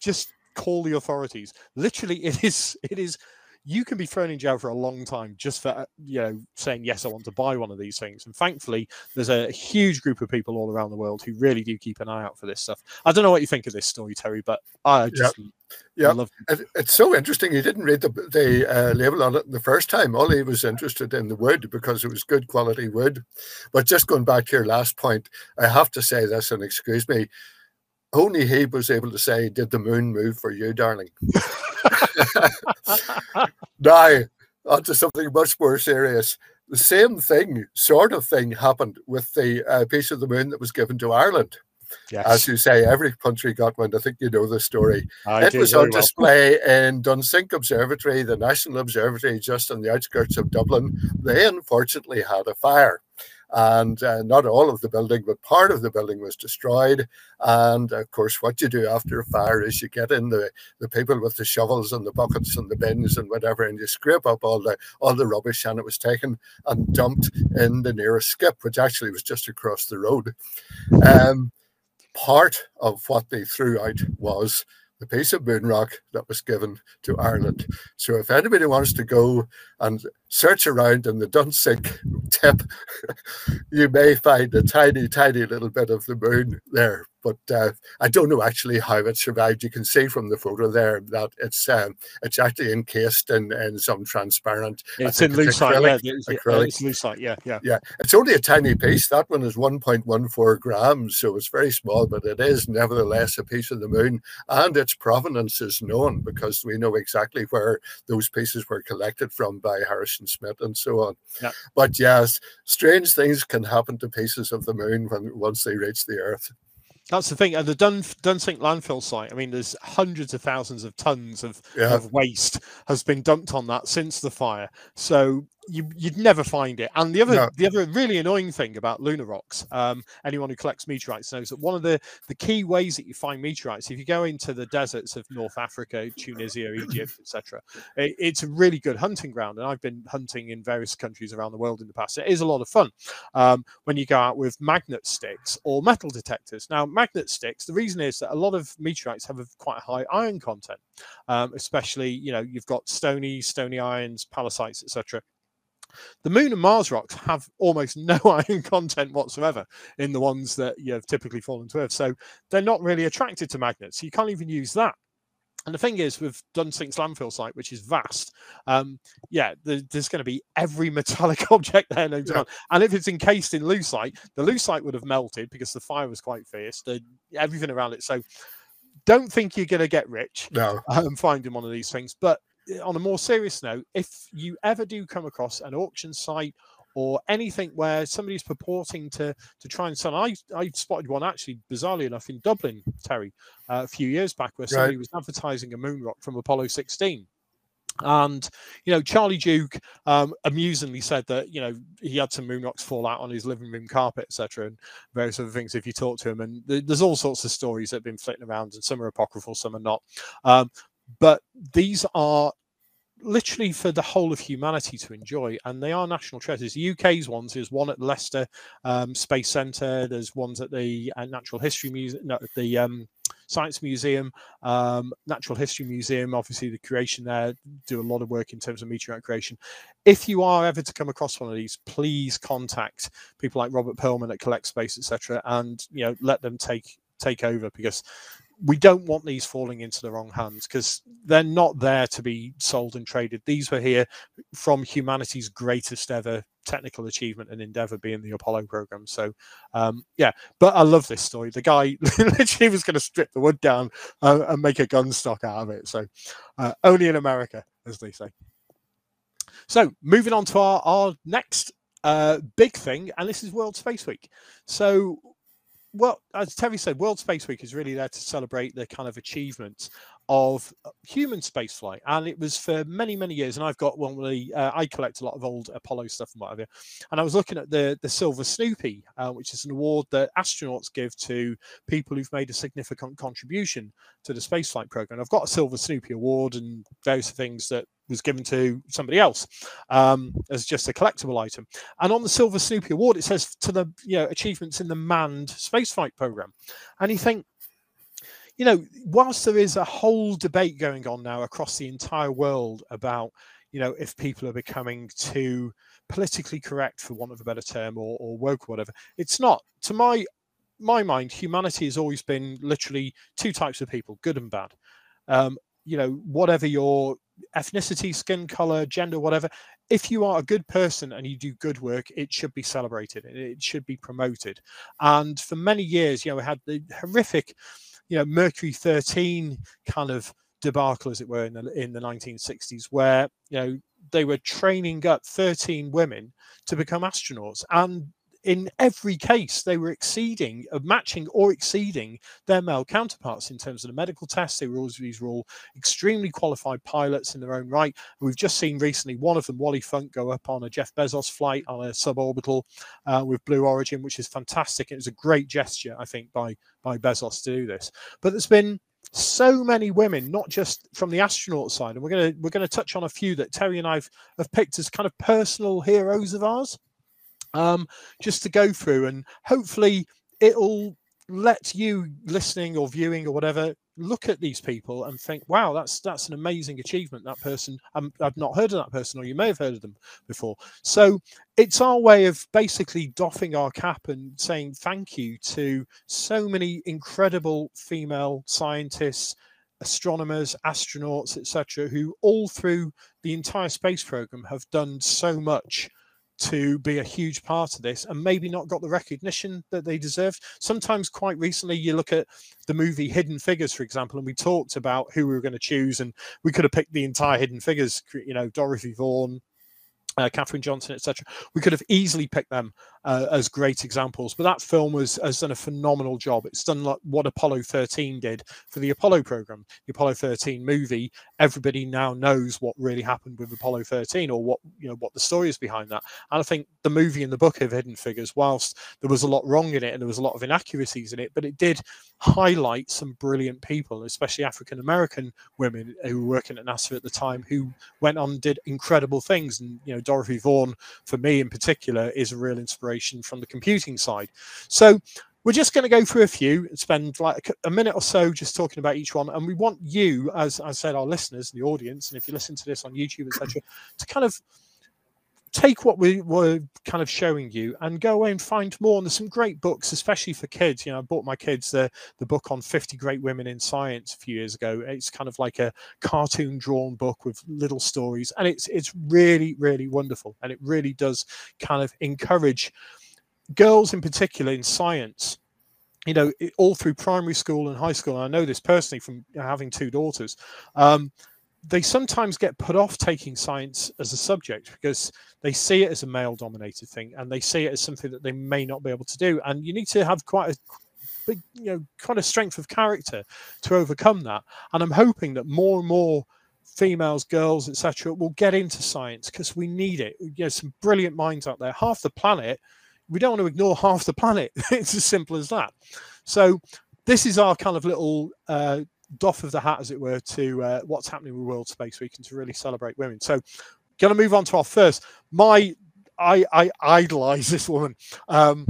just call the authorities. Literally, it is it is you can be thrown in jail for a long time just for uh, you know saying yes i want to buy one of these things and thankfully there's a huge group of people all around the world who really do keep an eye out for this stuff i don't know what you think of this story terry but i just yep. Yeah, it. it's so interesting. He didn't read the, the uh, label on it the first time. All he was interested in the wood because it was good quality wood. But just going back to your last point, I have to say this, and excuse me. Only he was able to say, "Did the moon move for you, darling?" now, on to something much more serious. The same thing, sort of thing, happened with the uh, piece of the moon that was given to Ireland. Yes. As you say, every country got one. I think you know the story. I it was on well. display in Dunsink Observatory, the National Observatory just on the outskirts of Dublin. They unfortunately had a fire and uh, not all of the building, but part of the building was destroyed. And of course, what you do after a fire is you get in the, the people with the shovels and the buckets and the bins and whatever, and you scrape up all the all the rubbish. And it was taken and dumped in the nearest skip, which actually was just across the road. Um, part of what they threw out was the piece of moon rock that was given to Ireland. So if anybody wants to go and search around in the Dunsink tip, you may find a tiny, tiny little bit of the moon there but uh, I don't know actually how it survived. You can see from the photo there that it's um, it's actually encased in, in some transparent. It's in lucite, yeah. It's, it's lucite, yeah, yeah. Yeah, it's only a tiny piece. That one is 1.14 grams, so it's very small, but it is nevertheless a piece of the moon, and its provenance is known because we know exactly where those pieces were collected from by Harrison Schmitt and so on. Yeah. But yes, strange things can happen to pieces of the moon when once they reach the Earth. That's the thing. And the Dun Dunsink landfill site, I mean, there's hundreds of thousands of tons of, yeah. of waste has been dumped on that since the fire. So you, would never find it. And the other no. the other really annoying thing about lunar rocks, um, anyone who collects meteorites knows that one of the, the key ways that you find meteorites, if you go into the deserts of North Africa, Tunisia, Egypt, etc., it, it's a really good hunting ground. And I've been hunting in various countries around the world in the past. It is a lot of fun um, when you go out with magnet sticks or metal detectors. Now, magnet sticks, the reason is that a lot of meteorites have a quite high iron content, um, especially you know you've got stony, stony irons, pallasites, etc the Moon and Mars rocks have almost no iron content whatsoever in the ones that you have typically fallen to Earth. So they're not really attracted to magnets. You can't even use that. And the thing is, with Dunsink's landfill site, which is vast, um, yeah, there, there's going to be every metallic object there, no doubt. Yeah. And if it's encased in lucite, the lucite would have melted because the fire was quite fierce. The, everything around it. So don't think you're going to get rich no. um, finding one of these things. But on a more serious note, if you ever do come across an auction site or anything where somebody's purporting to to try and sell, I I spotted one actually bizarrely enough in Dublin, Terry, uh, a few years back, where somebody right. was advertising a moon rock from Apollo 16. And you know, Charlie Duke um, amusingly said that you know he had some moon rocks fall out on his living room carpet, etc., and various other things. If you talk to him, and th- there's all sorts of stories that have been flitting around, and some are apocryphal, some are not. Um, but these are literally for the whole of humanity to enjoy, and they are national treasures. The UK's ones is one at Leicester um, Space Centre. There's ones at the uh, Natural History Museum, no, the um, Science Museum, um, Natural History Museum. Obviously, the creation there do a lot of work in terms of meteorite curation. If you are ever to come across one of these, please contact people like Robert Pearlman at Collect Space, etc., and you know let them take take over because we don't want these falling into the wrong hands because they're not there to be sold and traded. These were here from humanity's greatest ever technical achievement and endeavor being the Apollo program. So, um, yeah, but I love this story. The guy literally was going to strip the wood down uh, and make a gun stock out of it. So, uh, only in America, as they say. So, moving on to our, our next uh, big thing, and this is World Space Week. So, well, as Terry said, World Space Week is really there to celebrate the kind of achievements of uh, human spaceflight, and it was for many, many years. And I've got one the uh, I collect a lot of old Apollo stuff and whatever. And I was looking at the the Silver Snoopy, uh, which is an award that astronauts give to people who've made a significant contribution to the spaceflight program. I've got a Silver Snoopy award and various things that was given to somebody else um, as just a collectible item. And on the Silver Snoopy Award, it says to the you know achievements in the manned spaceflight program. And you think, you know, whilst there is a whole debate going on now across the entire world about you know if people are becoming too politically correct for want of a better term or, or woke or whatever it's not to my my mind humanity has always been literally two types of people good and bad um, you know whatever your ethnicity, skin color, gender, whatever. If you are a good person and you do good work, it should be celebrated. It should be promoted. And for many years, you know, we had the horrific, you know, Mercury 13 kind of debacle, as it were, in the in the 1960s, where you know they were training up 13 women to become astronauts, and in every case, they were exceeding, matching or exceeding their male counterparts in terms of the medical tests. They were always these were all extremely qualified pilots in their own right. We've just seen recently one of them, Wally Funk, go up on a Jeff Bezos flight on a suborbital uh, with Blue Origin, which is fantastic. It was a great gesture, I think, by by Bezos to do this. But there's been so many women, not just from the astronaut side, and we're gonna we're gonna touch on a few that Terry and I've have picked as kind of personal heroes of ours um, just to go through and hopefully it'll let you listening or viewing or whatever look at these people and think wow that's that's an amazing achievement. That person um, i've not heard of that person or you may have heard of them before. So it's our way of basically doffing our cap and saying thank you to so many incredible female scientists astronomers astronauts etc who all through the entire space program have done so much to be a huge part of this and maybe not got the recognition that they deserved. Sometimes, quite recently, you look at the movie Hidden Figures, for example, and we talked about who we were going to choose, and we could have picked the entire Hidden Figures, you know, Dorothy Vaughan, uh, Katherine Johnson, etc. We could have easily picked them uh, as great examples, but that film was, has done a phenomenal job. It's done like what Apollo 13 did for the Apollo program. The Apollo 13 movie, everybody now knows what really happened with Apollo 13 or what you know what the story is behind that. And I think the movie and the book of Hidden Figures, whilst there was a lot wrong in it and there was a lot of inaccuracies in it, but it did highlight some brilliant people, especially African American women who were working at NASA at the time, who went on and did incredible things. And you know, Dorothy Vaughan, for me in particular, is a real inspiration from the computing side. So we're just going to go through a few and spend like a minute or so just talking about each one. And we want you, as I said, our listeners, the audience, and if you listen to this on YouTube, etc., to kind of take what we were kind of showing you and go away and find more. And there's some great books, especially for kids. You know, I bought my kids the the book on 50 great women in science a few years ago. It's kind of like a cartoon drawn book with little stories, and it's it's really really wonderful, and it really does kind of encourage girls in particular in science you know all through primary school and high school and i know this personally from having two daughters um, they sometimes get put off taking science as a subject because they see it as a male dominated thing and they see it as something that they may not be able to do. And you need to have quite a big you know kind of strength of character to overcome that. And i'm hoping that more and more females girls etc will get into science because we need it. You know some brilliant minds out there. Half the planet we don't want to ignore half the planet. It's as simple as that. So this is our kind of little uh, doff of the hat, as it were, to uh, what's happening with World Space Week and to really celebrate women. So, going to move on to our first. My, I, I idolize this woman. Um,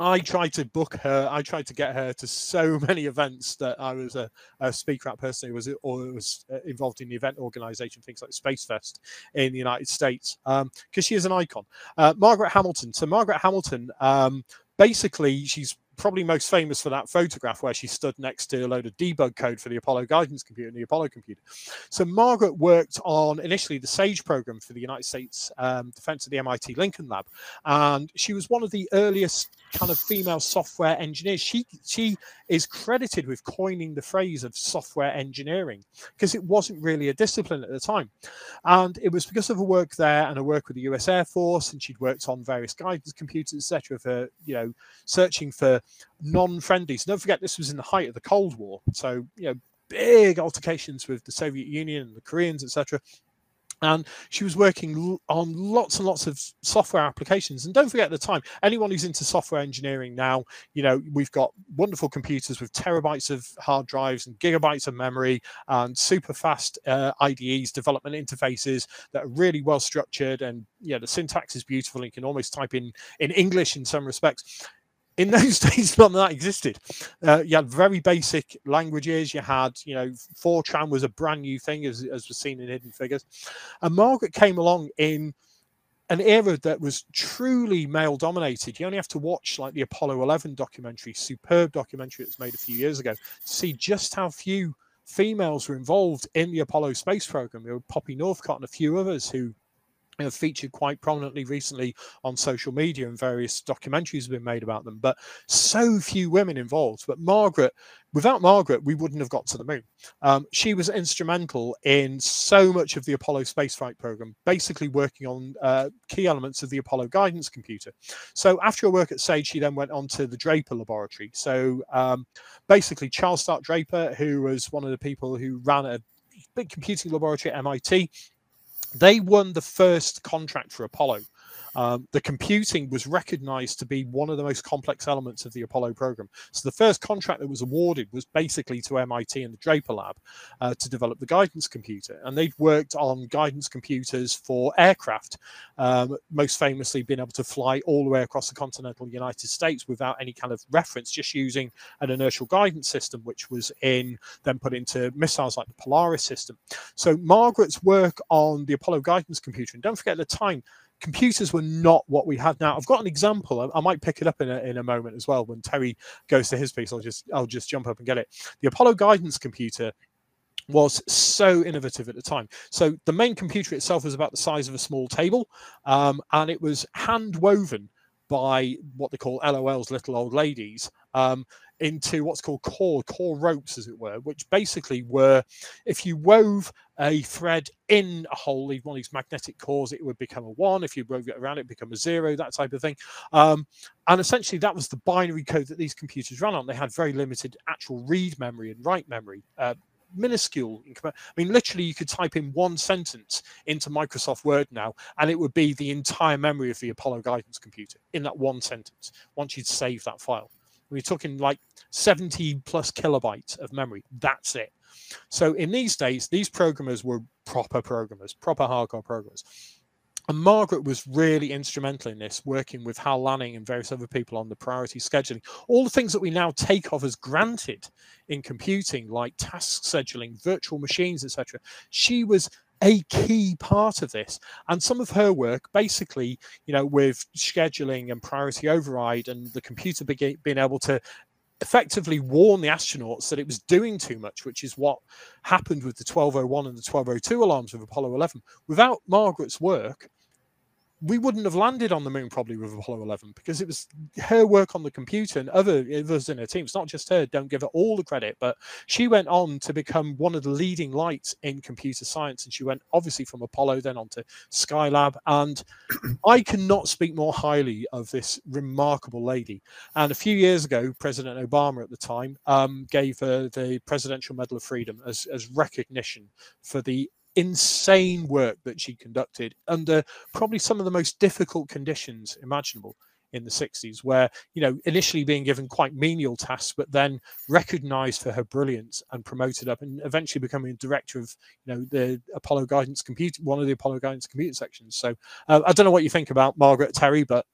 I tried to book her. I tried to get her to so many events that I was a, a speaker at personally was or was uh, involved in the event organization, things like Space Fest in the United States, because um, she is an icon. Uh, Margaret Hamilton. So Margaret Hamilton, um, basically, she's probably most famous for that photograph where she stood next to a load of debug code for the Apollo guidance computer and the Apollo computer. So Margaret worked on initially the SAGE program for the United States um, Defense of the MIT Lincoln Lab, and she was one of the earliest kind of female software engineer. She she is credited with coining the phrase of software engineering because it wasn't really a discipline at the time, and it was because of her work there and her work with the U.S. Air Force, and she'd worked on various guidance computers, etc. For you know searching for non-friendlies. Don't forget this was in the height of the Cold War, so you know big altercations with the Soviet Union and the Koreans, etc and she was working on lots and lots of software applications. And don't forget the time anyone who's into software engineering now you know we've got wonderful computers with terabytes of hard drives and gigabytes of memory and super fast uh, ides development interfaces that are really well structured. And yeah the syntax is beautiful you can almost type in in english in some respects in those days none of that existed. Uh, you had very basic languages. You had you know fortran was a brand new thing as, as was seen in hidden figures. And margaret came along in an era that was truly male dominated you only have to watch like the apollo 11 documentary superb documentary that's made a few years ago to see just how few females were involved in the apollo space program. There were poppy northcutt and a few others who have featured quite prominently recently on social media and various documentaries have been made about them but so few women involved. But margaret without margaret we wouldn't have got to the moon. Um, she was instrumental in so much of the apollo spaceflight program basically working on uh, key elements of the apollo guidance computer. So after her work at sage she then went on to the draper laboratory. So um, basically charles stark draper who was one of the people who ran a big computing laboratory at mit they won the first contract for Apollo. Um, the computing was recognized to be one of the most complex elements of the Apollo program. So the first contract that was awarded was basically to MIT and the Draper Lab uh, to develop the guidance computer. And they'd worked on guidance computers for aircraft, um, most famously being able to fly all the way across the continental United States without any kind of reference, just using an inertial guidance system, which was in then put into missiles like the Polaris system. So Margaret's work on the Apollo guidance computer, and don't forget at the time, computers were not what we have now. I've got an example. I, I, might pick it up in a, in a moment as well. When Terry goes to his piece, I'll just I'll just jump up and get it. The Apollo guidance computer was so innovative at the time. So the main computer itself was about the size of a small table, um, and it was hand woven by what they call LOLs, little old ladies, um, into what's called core, core ropes, as it were, which basically were if you wove a thread in a hole, one of these magnetic cores, it would become a one. If you wove it around, it become a zero, that type of thing. Um, and essentially, that was the binary code that these computers ran on. They had very limited actual read memory and write memory. Uh, minuscule. I mean, literally, you could type in one sentence into Microsoft Word now, and it would be the entire memory of the Apollo guidance computer in that one sentence once you'd save that file. We're talking like 70 plus kilobytes of memory. That's it. So in these days, these programmers were proper programmers, proper hardcore programmers. And Margaret was really instrumental in this, working with Hal Lanning and various other people on the priority scheduling. All the things that we now take off as granted in computing, like task scheduling, virtual machines, etc. She was a key part of this. And some of her work, basically, you know, with scheduling and priority override and the computer being able to effectively warn the astronauts that it was doing too much, which is what happened with the 1201 and the 1202 alarms of Apollo 11. Without Margaret's work, we wouldn't have landed on the moon probably with Apollo 11 because it was her work on the computer and other others in her team. It's not just her, don't give her all the credit, but she went on to become one of the leading lights in computer science. And she went obviously from Apollo, then on to Skylab. And I cannot speak more highly of this remarkable lady. And a few years ago, President Obama at the time um, gave her the Presidential Medal of Freedom as, as recognition for the insane work that she conducted under probably some of the most difficult conditions imaginable in the 60s where you know initially being given quite menial tasks but then recognized for her brilliance and promoted up and eventually becoming director of you know the apollo guidance computer one of the apollo guidance computer sections. So uh, i don't know what you think about margaret terry but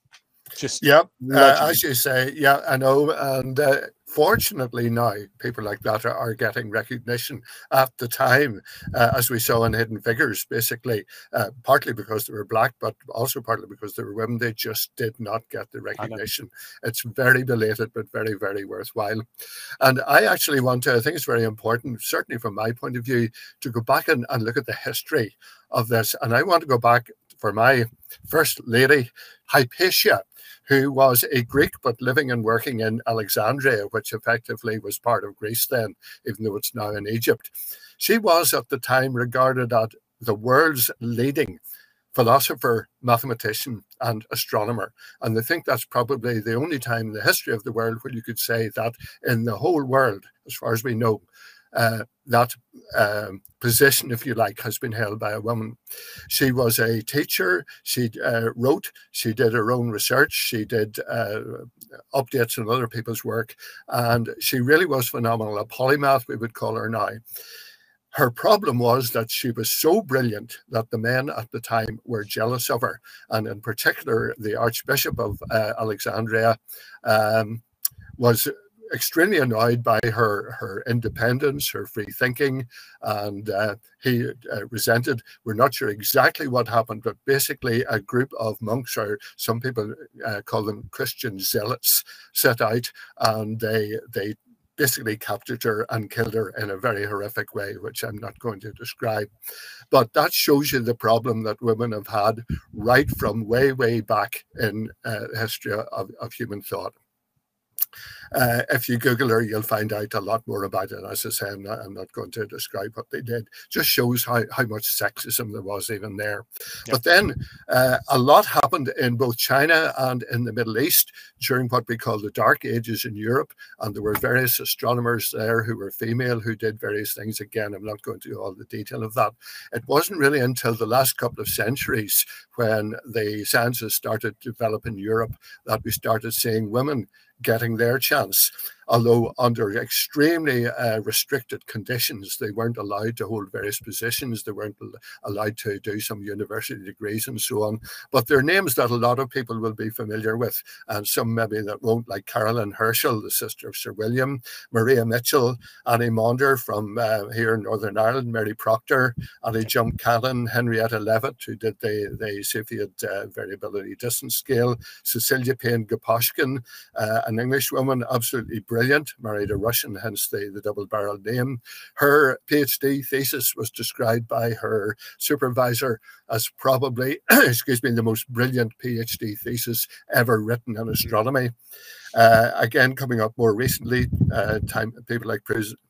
Just yeah, uh, as you say, yeah, I know, and uh, fortunately now people like that are, are getting recognition at the time uh, as we saw in hidden figures basically uh, partly because they were black but also partly because they were women they just did not get the recognition. It's very belated but very very worthwhile. And i actually want to i think it's very important certainly from my point of view to go back and, and look at the history of this. And i want to go back for my first lady hypatia who was a Greek but living and working in Alexandria, which effectively was part of Greece then, even though it's now in Egypt. She was at the time regarded as the world's leading philosopher, mathematician, and astronomer. And I think that's probably the only time in the history of the world where you could say that in the whole world, as far as we know, uh, that um, position, if you like, has been held by a woman. She was a teacher. She uh, wrote. She did her own research. She did uh, updates on other people's work, and she really was phenomenal. A polymath, we would call her now. Her problem was that she was so brilliant that the men at the time were jealous of her, and in particular, the Archbishop of uh, Alexandria um, was extremely annoyed by her her independence, her free thinking, and uh, he uh, resented. We're not sure exactly what happened, but basically, a group of monks, or some people uh, call them Christian zealots, set out and they they basically captured her and killed her in a very horrific way, which I'm not going to describe. But that shows you the problem that women have had right from way, way back in uh, history of, of human thought. Uh, if you Google her, you'll find out a lot more about it. As I say, I'm not, I'm not going to describe what they did. Just shows how, how much sexism there was even there. Yep. But then uh, a lot happened in both China and in the Middle East during what we call the Dark Ages in Europe. And there were various astronomers there who were female who did various things. Again, I'm not going to do all the detail of that. It wasn't really until the last couple of centuries when the sciences started to develop in Europe that we started seeing women getting their chance although under extremely uh, restricted conditions, they weren't allowed to hold various positions, they weren't allowed to do some university degrees and so on. But they're names that a lot of people will be familiar with, and some maybe that won't, like Caroline Herschel, the sister of Sir William, Maria Mitchell, Annie Maunder from uh, here in Northern Ireland, Mary Proctor, Annie Jump Cannon, Henrietta Leavitt, who did the, the Cepheid uh, variability distance scale, Cecilia Payne Gaposchkin, uh, an English woman, absolutely brilliant brilliant, married a Russian, hence the, the double barreled name. Her PhD thesis was described by her supervisor as probably, excuse me, the most brilliant PhD thesis ever written in astronomy. Uh, again, coming up more recently, uh, time people like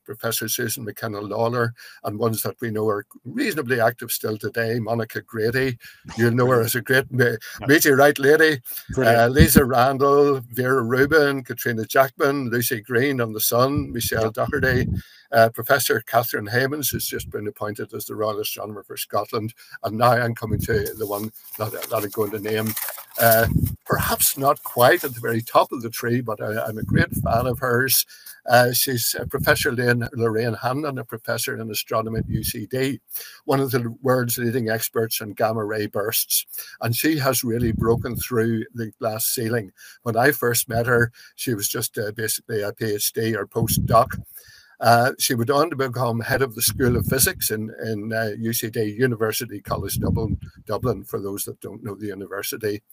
Professor Susan McKenna Lawlor and ones that we know are reasonably active still today. Monica Grady, you'll know her as a great meteorite lady. Uh, Lisa Randall, Vera Rubin, Katrina Jackman, Lucy Green on the Sun, Michele Dougherty, uh, Professor Catherine Heymans has just been appointed as the Royal Astronomer for Scotland, and now I'm coming to the one that, that I'm going to name. Uh, perhaps not quite at the very top of the tree, but I, am a great fan of hers. Uh, she's Professor Lane, Lorraine Hanlon, a professor in astronomy at UCD, one of the world's leading experts in gamma ray bursts. And she has really broken through the glass ceiling. When I first met her, she was just uh, basically a PhD or postdoc. Uh, she went on to become head of the School of Physics in, in uh, UCD, University College Dublin, Dublin, for those that don't know the university.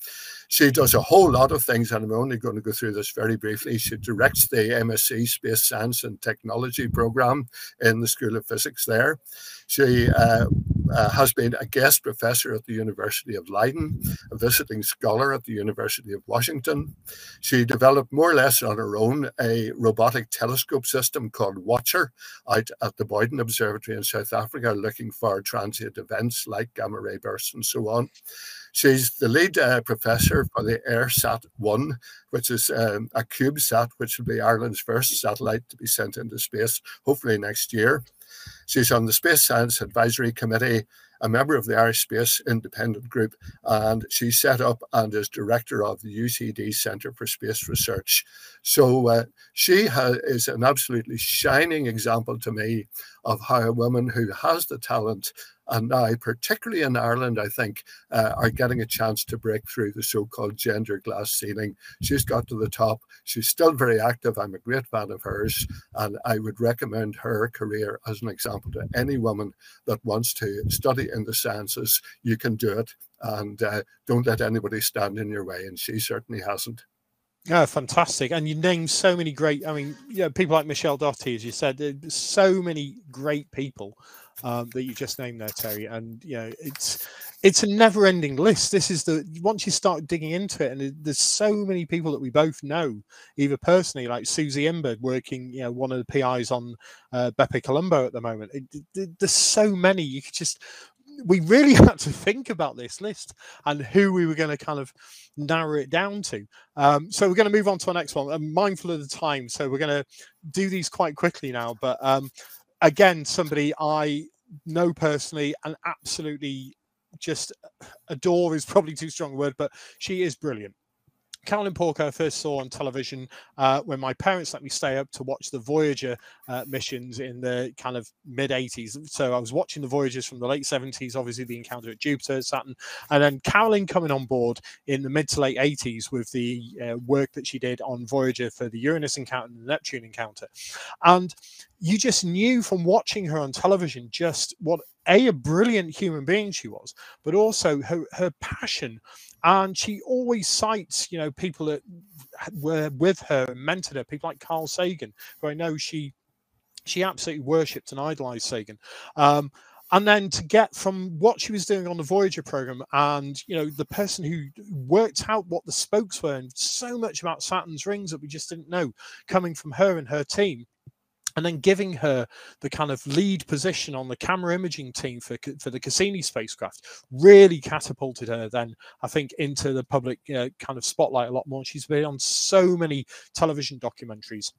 She does a whole lot of things, and I'm only going to go through this very briefly. She directs the MSc Space Science and Technology program in the School of Physics there. She uh, uh, has been a guest professor at the University of Leiden, a visiting scholar at the University of Washington. She developed more or less on her own a robotic telescope system called Watcher out at the Boyden Observatory in South Africa, looking for transient events like gamma ray bursts and so on. She's the lead uh, professor for the EIRSAT 1, which is um, a CubeSat, which will be Ireland's first satellite to be sent into space, hopefully next year. She's on the Space Science Advisory Committee, a member of the Irish Space Independent Group, and she set up and is director of the UCD Centre for Space Research. So uh, she is an absolutely shining example to me of how a woman who has the talent and now, particularly in Ireland, I think, uh, are getting a chance to break through the so called gender glass ceiling. She's got to the top. She's still very active. I'm a great fan of hers, and I would recommend her career as an example to any woman that wants to study in the sciences. You can do it, and uh, don't let anybody stand in your way, and she certainly hasn't. Yeah, fantastic. And you named so many great, I mean, know, people like Michele Dougherty, as you said, so many great people um, that you just named there, Terry. And you know, it's it's a never-ending list. This is the once you start digging into it, and there's so many people that we both know, either personally, like Suzie Imber, working, you know, one of the PIs on uh, Bepi Colombo at the moment. It, it, there's so many. You could just we really had to think about this list and who we were going to kind of narrow it down to. Um, so we're going to move on to our next one. I'm mindful of the time, so we're going to do these quite quickly now. But um, again, somebody I know personally and absolutely just adore is probably too strong a word, but she is brilliant. Carolyn Porco I first saw on television uh, when my parents let me stay up to watch the Voyager uh, missions in the kind of mid 80s. So I was watching the Voyagers from the late 70s, obviously the encounter at Jupiter, Saturn, and then Carolyn coming on board in the mid to late 80s with the uh, work that she did on Voyager for the Uranus encounter and the Neptune encounter. And you just knew from watching her on television just what a, a brilliant human being she was, but also her, her passion. And she always cites, you know, people that were with her and mentored her, people like Carl Sagan, who I know she she absolutely worshipped and idolized Sagan. Um, and then to get from what she was doing on the Voyager program and you know the person who worked out what the spokes were and so much about Saturn's rings that we just didn't know coming from her and her team and then giving her the kind of lead position on the camera imaging team for for the Cassini spacecraft really catapulted her then I think into the public uh, kind of spotlight a lot more. She's been on so many television documentaries.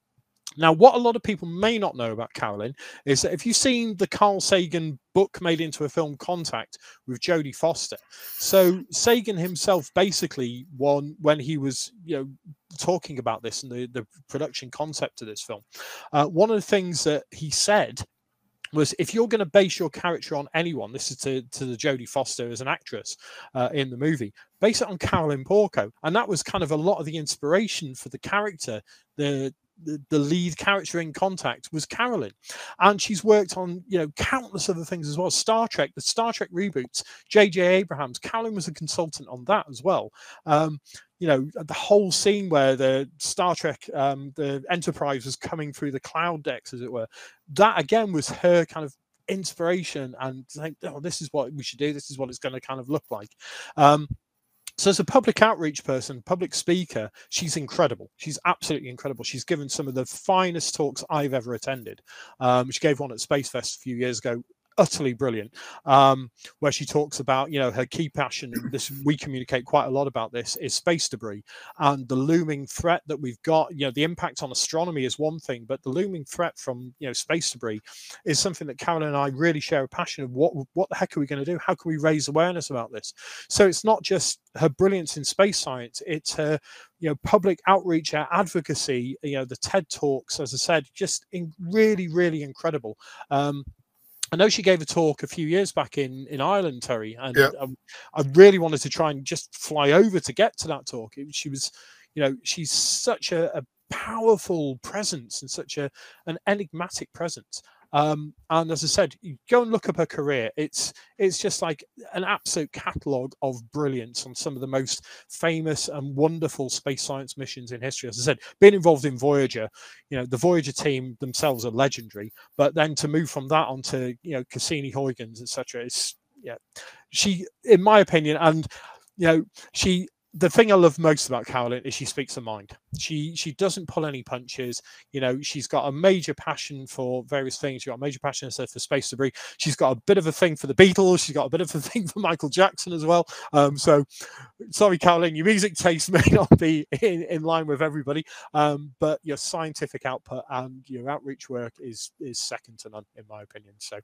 Now, what a lot of people may not know about Carolyn is that if you've seen the Carl Sagan book made into a film, Contact, with Jodie Foster, so Sagan himself basically, won when he was, you know, talking about this and the, the production concept of this film, uh, one of the things that he said was if you're going to base your character on anyone, this is to, to the Jodie Foster as an actress uh, in the movie, base it on Carolyn Porco. And that was kind of a lot of the inspiration for the character, the the, lead character in Contact was Carolyn, and she's worked on you know countless other things as well. Star Trek, the Star Trek reboots, J.J. Abrams. Carolyn was a consultant on that as well. Um, you know the whole scene where the Star Trek, um, the Enterprise was coming through the cloud decks, as it were. That again was her kind of inspiration and think, oh, this is what we should do. This is what it's going to kind of look like. Um, so as a public outreach person, public speaker, she's incredible. She's absolutely incredible. She's given some of the finest talks I've ever attended. Um, she gave one at Space Fest a few years ago utterly brilliant um, where she talks about you know her key passion this we communicate quite a lot about this is space debris. And the looming threat that we've got you know the impact on astronomy is one thing but the looming threat from you know space debris is something that Carolyn and I really share a passion of what what the heck are we going to do? How can we raise awareness about this? So it's not just her brilliance in space science it's her you know public outreach her advocacy you know the ted talks as i said just in really really incredible. Um, I know she gave a talk a few years back in in Ireland, Terry, and yeah. um, I really wanted to try and just fly over to get to that talk. It, she was, you know, she's such a, a powerful presence and such a an enigmatic presence. Um, and as I said, go and look up her career. It's it's just like an absolute catalogue of brilliance on some of the most famous and wonderful space science missions in history. As I said, being involved in Voyager, you know, the Voyager team themselves are legendary. But then to move from that onto you know Cassini, Huygens, etc. It's yeah, she, in my opinion, and you know, she the thing I love most about Carolyn is she speaks her mind. She she doesn't pull any punches. You know, she's got a major passion for various things. She's got a major passion for space debris. She's got a bit of a thing for the Beatles. She's got a bit of a thing for Michael Jackson as well. Um, so, sorry, Carolyn, your music taste may not be in, in line with everybody, um, but your scientific output and your outreach work is is second to none, in my opinion. So,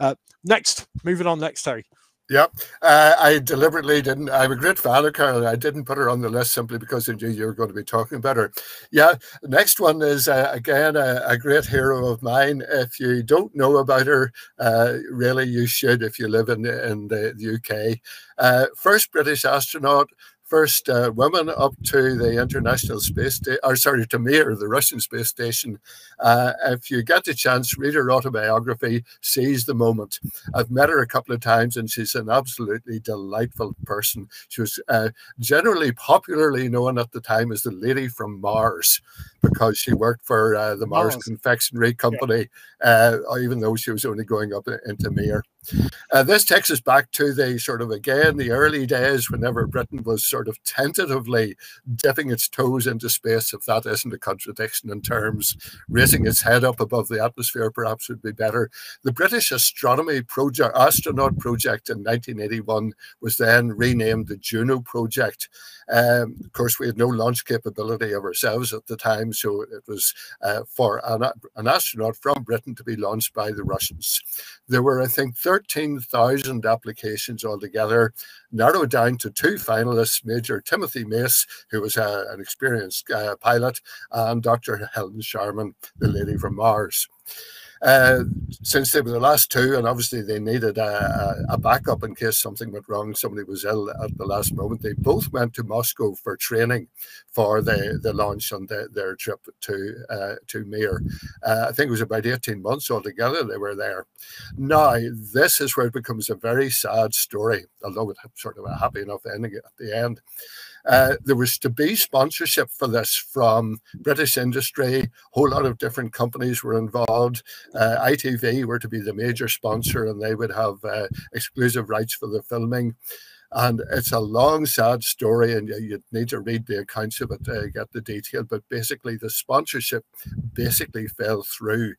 uh, next, moving on next, Terry. Yep. Uh, I deliberately didn't. I'm a great fan of Carol. I didn't put her on the list simply because I knew you were going to be talking about her. Yeah. Next one is, uh, again, a, a, great hero of mine. If you don't know about her, uh, really, you should if you live in, in the, the UK. Uh, first British astronaut, first uh, woman up to the International Space Station, or sorry, to Mir, the Russian space station. Uh, if you get the chance, read her autobiography, Seize the Moment. I've met her a couple of times and she's an absolutely delightful person. She was uh, generally popularly known at the time as the lady from Mars because she worked for uh, the Mars, Mars Confectionery Company. Uh, even though she was only going up into Mir. Uh, this takes us back to the sort of again the early days whenever Britain was sort of tentatively dipping its toes into space, if that isn't a contradiction in terms, raising its head up above the atmosphere perhaps would be better. The British Astronomy Project, Astronaut Project in 1981 was then renamed the Juno Project. Um, of course, we had no launch capability of ourselves at the time, so it was uh, for an, an astronaut from Britain to be launched by the Russians. There were, I think, 13,000 applications altogether, narrowed down to two finalists Major Timothy Mace, who was uh, an experienced uh, pilot, and Dr. Helen Sharman, the lady from Mars. Uh, since they were the last two, and obviously they needed a, a, backup in case something went wrong, somebody was ill at the last moment. They both went to Moscow for training for the, the launch on the, their trip to uh, to Mir. Uh, I think it was about 18 months altogether they were there. Now, this is where it becomes a very sad story, although it sort of a happy enough ending at the end. Uh, there was to be sponsorship for this from British industry. A whole lot of different companies were involved. Uh, ITV were to be the major sponsor, and they would have uh, exclusive rights for the filming. And it's a long, sad story, and you need to read the accounts of it to get the detail. But basically, the sponsorship basically fell through.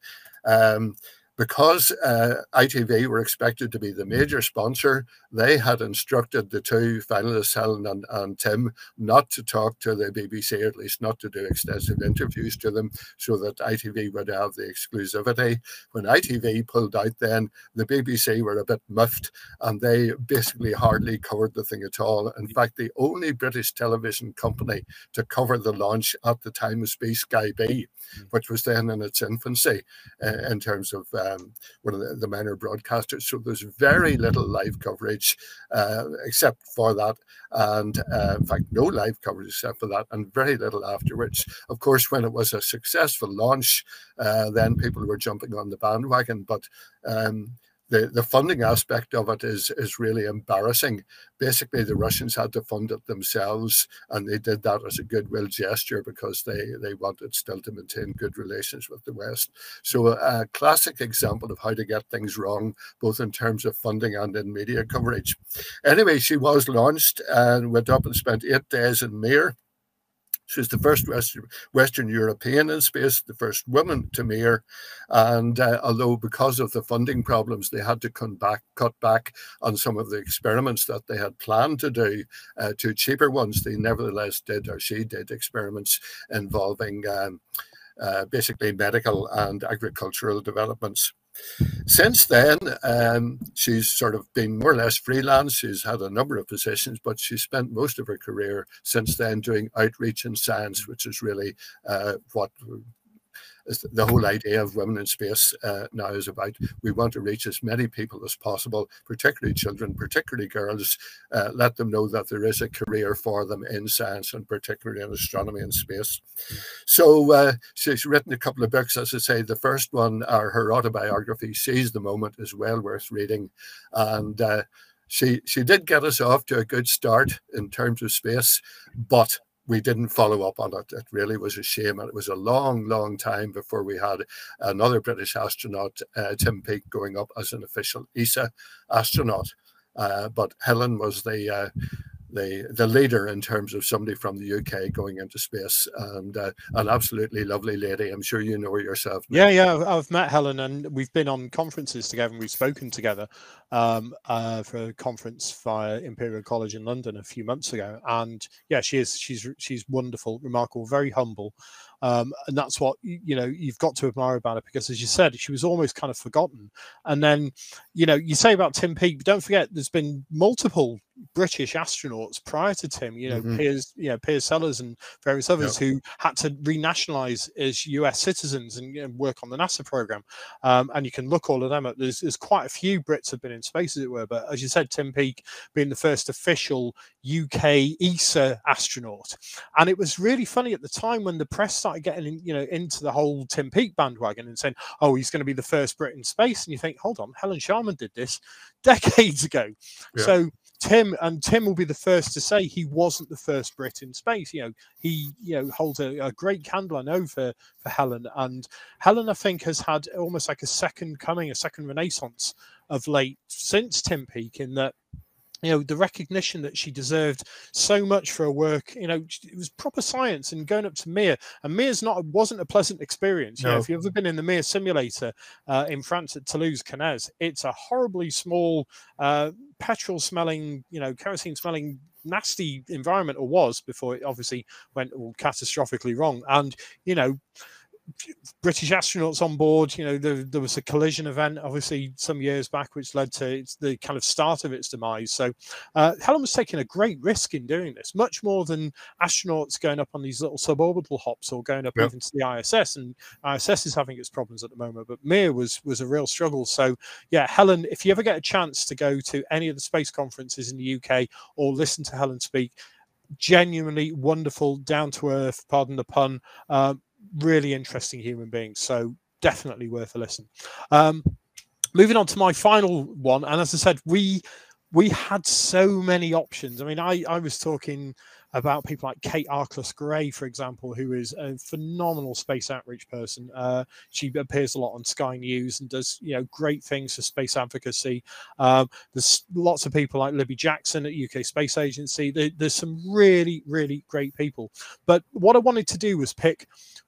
Um, because uh, ITV were expected to be the major sponsor, they had instructed the two finalists, Helen and, and Tim, not to talk to the BBC, at least not to do extensive interviews to them, so that ITV would have the exclusivity. When ITV pulled out, then the BBC were a bit miffed and they basically hardly covered the thing at all. In fact, the only British television company to cover the launch at the time was Sky B. which was then in its infancy uh, in terms of. Um, one of the, the, minor broadcasters. So there's very little live coverage uh, except for that. And uh, in fact, no live coverage except for that, and very little afterwards. Of course, when it was a successful launch, uh, then people were jumping on the bandwagon. But um, the, the funding aspect of it is is really embarrassing. Basically, the Russians had to fund it themselves, and they did that as a goodwill gesture because they they wanted still to maintain good relations with the West. So, a, classic example of how to get things wrong, both in terms of funding and in media coverage. Anyway, she was launched and went up and spent eight days in Mir she was the first Western, European in space, the first woman to Mir. And uh, although because of the funding problems, they had to cut back, cut back on some of the experiments that they had planned to do uh, to cheaper ones, they nevertheless did, or she did, experiments involving um, uh, basically medical and agricultural developments. Since then, um, she's sort of been more or less freelance. She's had a number of positions, but she spent most of her career since then doing outreach in science, which is really uh, what the whole idea of women in space uh, now is about we want to reach as many people as possible, particularly children, particularly girls, uh, let them know that there is a career for them in science and particularly in astronomy and space. So uh, she's written a couple of books, as I say. The first one, or her autobiography, Seize the Moment, is well worth reading. And uh, she she did get us off to a good start in terms of space, but we didn't follow up on it. It really was a shame. And it was a long, long time before we had another British astronaut, uh, Tim Peake, going up as an official ESA astronaut. Uh, but Helen was the uh, the the leader in terms of somebody from the UK going into space, and uh, an absolutely lovely lady. I'm sure you know her yourself. Yeah, yeah, I've met Helen, and we've been on conferences together, and we've spoken together um, uh, for a conference via Imperial College in London a few months ago. And yeah, she is she's she's wonderful, remarkable, very humble, um, and that's what you know you've got to admire about it because, as you said, she was almost kind of forgotten. And then, you know, you say about Tim Peake, but don't forget there's been multiple British astronauts prior to Tim. You know, mm-hmm. Piers, you know, Piers Sellers and various others who had to renationalize as U.S. citizens and work on the NASA program. Um, and you can look all of them up. There's, there's quite a few Brits have been in space, as it were. But as you said, Tim Peake being the first official UK ESA astronaut, and it was really funny at the time when the press started getting, in, you know, into the whole Tim Peake bandwagon and saying, "Oh, he's going to be the first Brit in space," and you think, "Hold on, Helen Sharman did this decades ago." Yeah. So Tim and Tim will be the first to say he wasn't the first Brit in space. You know, he you know holds a, a, great candle I know for for Helen, and Helen I think has had almost like a second coming, a second renaissance of late since Tim Peake in that you know the recognition that she deserved so much for her work you know it was proper science and going up to mir and mir's not wasn't a pleasant experience you no. know if you've ever been in the mir simulator uh, in france at toulouse CNES, it's a horribly small uh, petrol smelling you know kerosene smelling nasty environment or was before it obviously went all catastrophically wrong and you know British astronauts on board. You know, there, there, was a collision event, obviously, some years back, which led to the kind of start of its demise. So, uh, Helen was taking a great risk in doing this, much more than astronauts going up on these little suborbital hops or going up yep. even to the ISS. And ISS is having its problems at the moment, but Mir was was a real struggle. So, yeah, Helen, if you ever get a chance to go to any of the space conferences in the UK or listen to Helen speak, genuinely wonderful, down to earth, pardon the pun, um, really interesting human beings. So definitely worth a listen. Um, moving on to my final one, and as I said, we we had so many options. I mean, I I was talking about people like Kate Arkless Gray, for example, who is a phenomenal space outreach person. Uh, she appears a lot on Sky News and does you know great things for space advocacy. Um, there's lots of people like Libby Jackson at UK Space Agency. There, there's some really really great people. But what I wanted to do was pick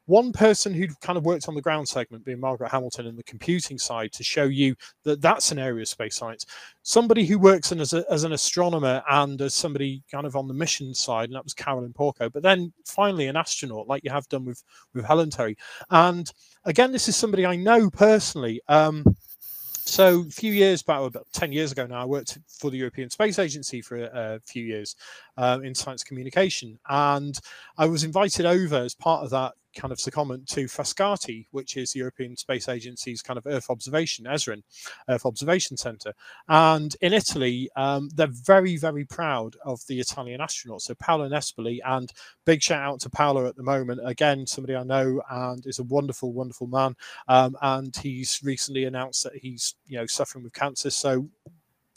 one person who kind of worked on the ground segment, being Margaret Hamilton, in the computing side, to show you that that's an area of space science. Somebody who works in as, a, as an astronomer and as somebody kind of on the mission side, and that was Carolyn Porco. But then finally, an astronaut, like you have done with with Helen Terry. And again, this is somebody I know personally. Um, so a few years back, about 10 years ago now, I worked for the European Space Agency for a, a few years uh, in science communication. And I was invited over as part of that kind of secondment to Frascati, which is the European Space Agency's kind of Earth observation, ESRIN, Earth Observation Centre. And in Italy, um, they're very, very proud of the Italian astronauts. So Paolo Nespoli, and big shout out to Paolo at the moment. Again, somebody I know and is a wonderful, wonderful man. Um, and he's recently announced that he's, you know, suffering with cancer. So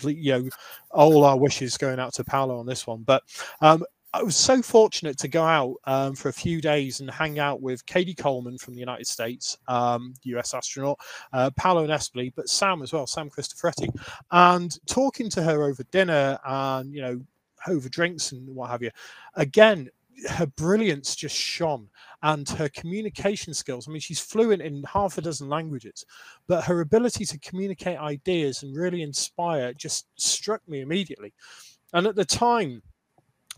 you know, all our wishes going out to Paolo on this one. But um, I was so fortunate to go out um, for a few days and hang out with Cady Coleman from the United States, um, US astronaut, uh, Paolo Nespoli, but Sam as well, Sam Cristoforetti, and talking to her over dinner and, you know, over drinks and what have you. Again, her brilliance just shone and her communication skills. I mean, she's fluent in half a dozen languages, but her ability to communicate ideas and really inspire just struck me immediately. And at the time,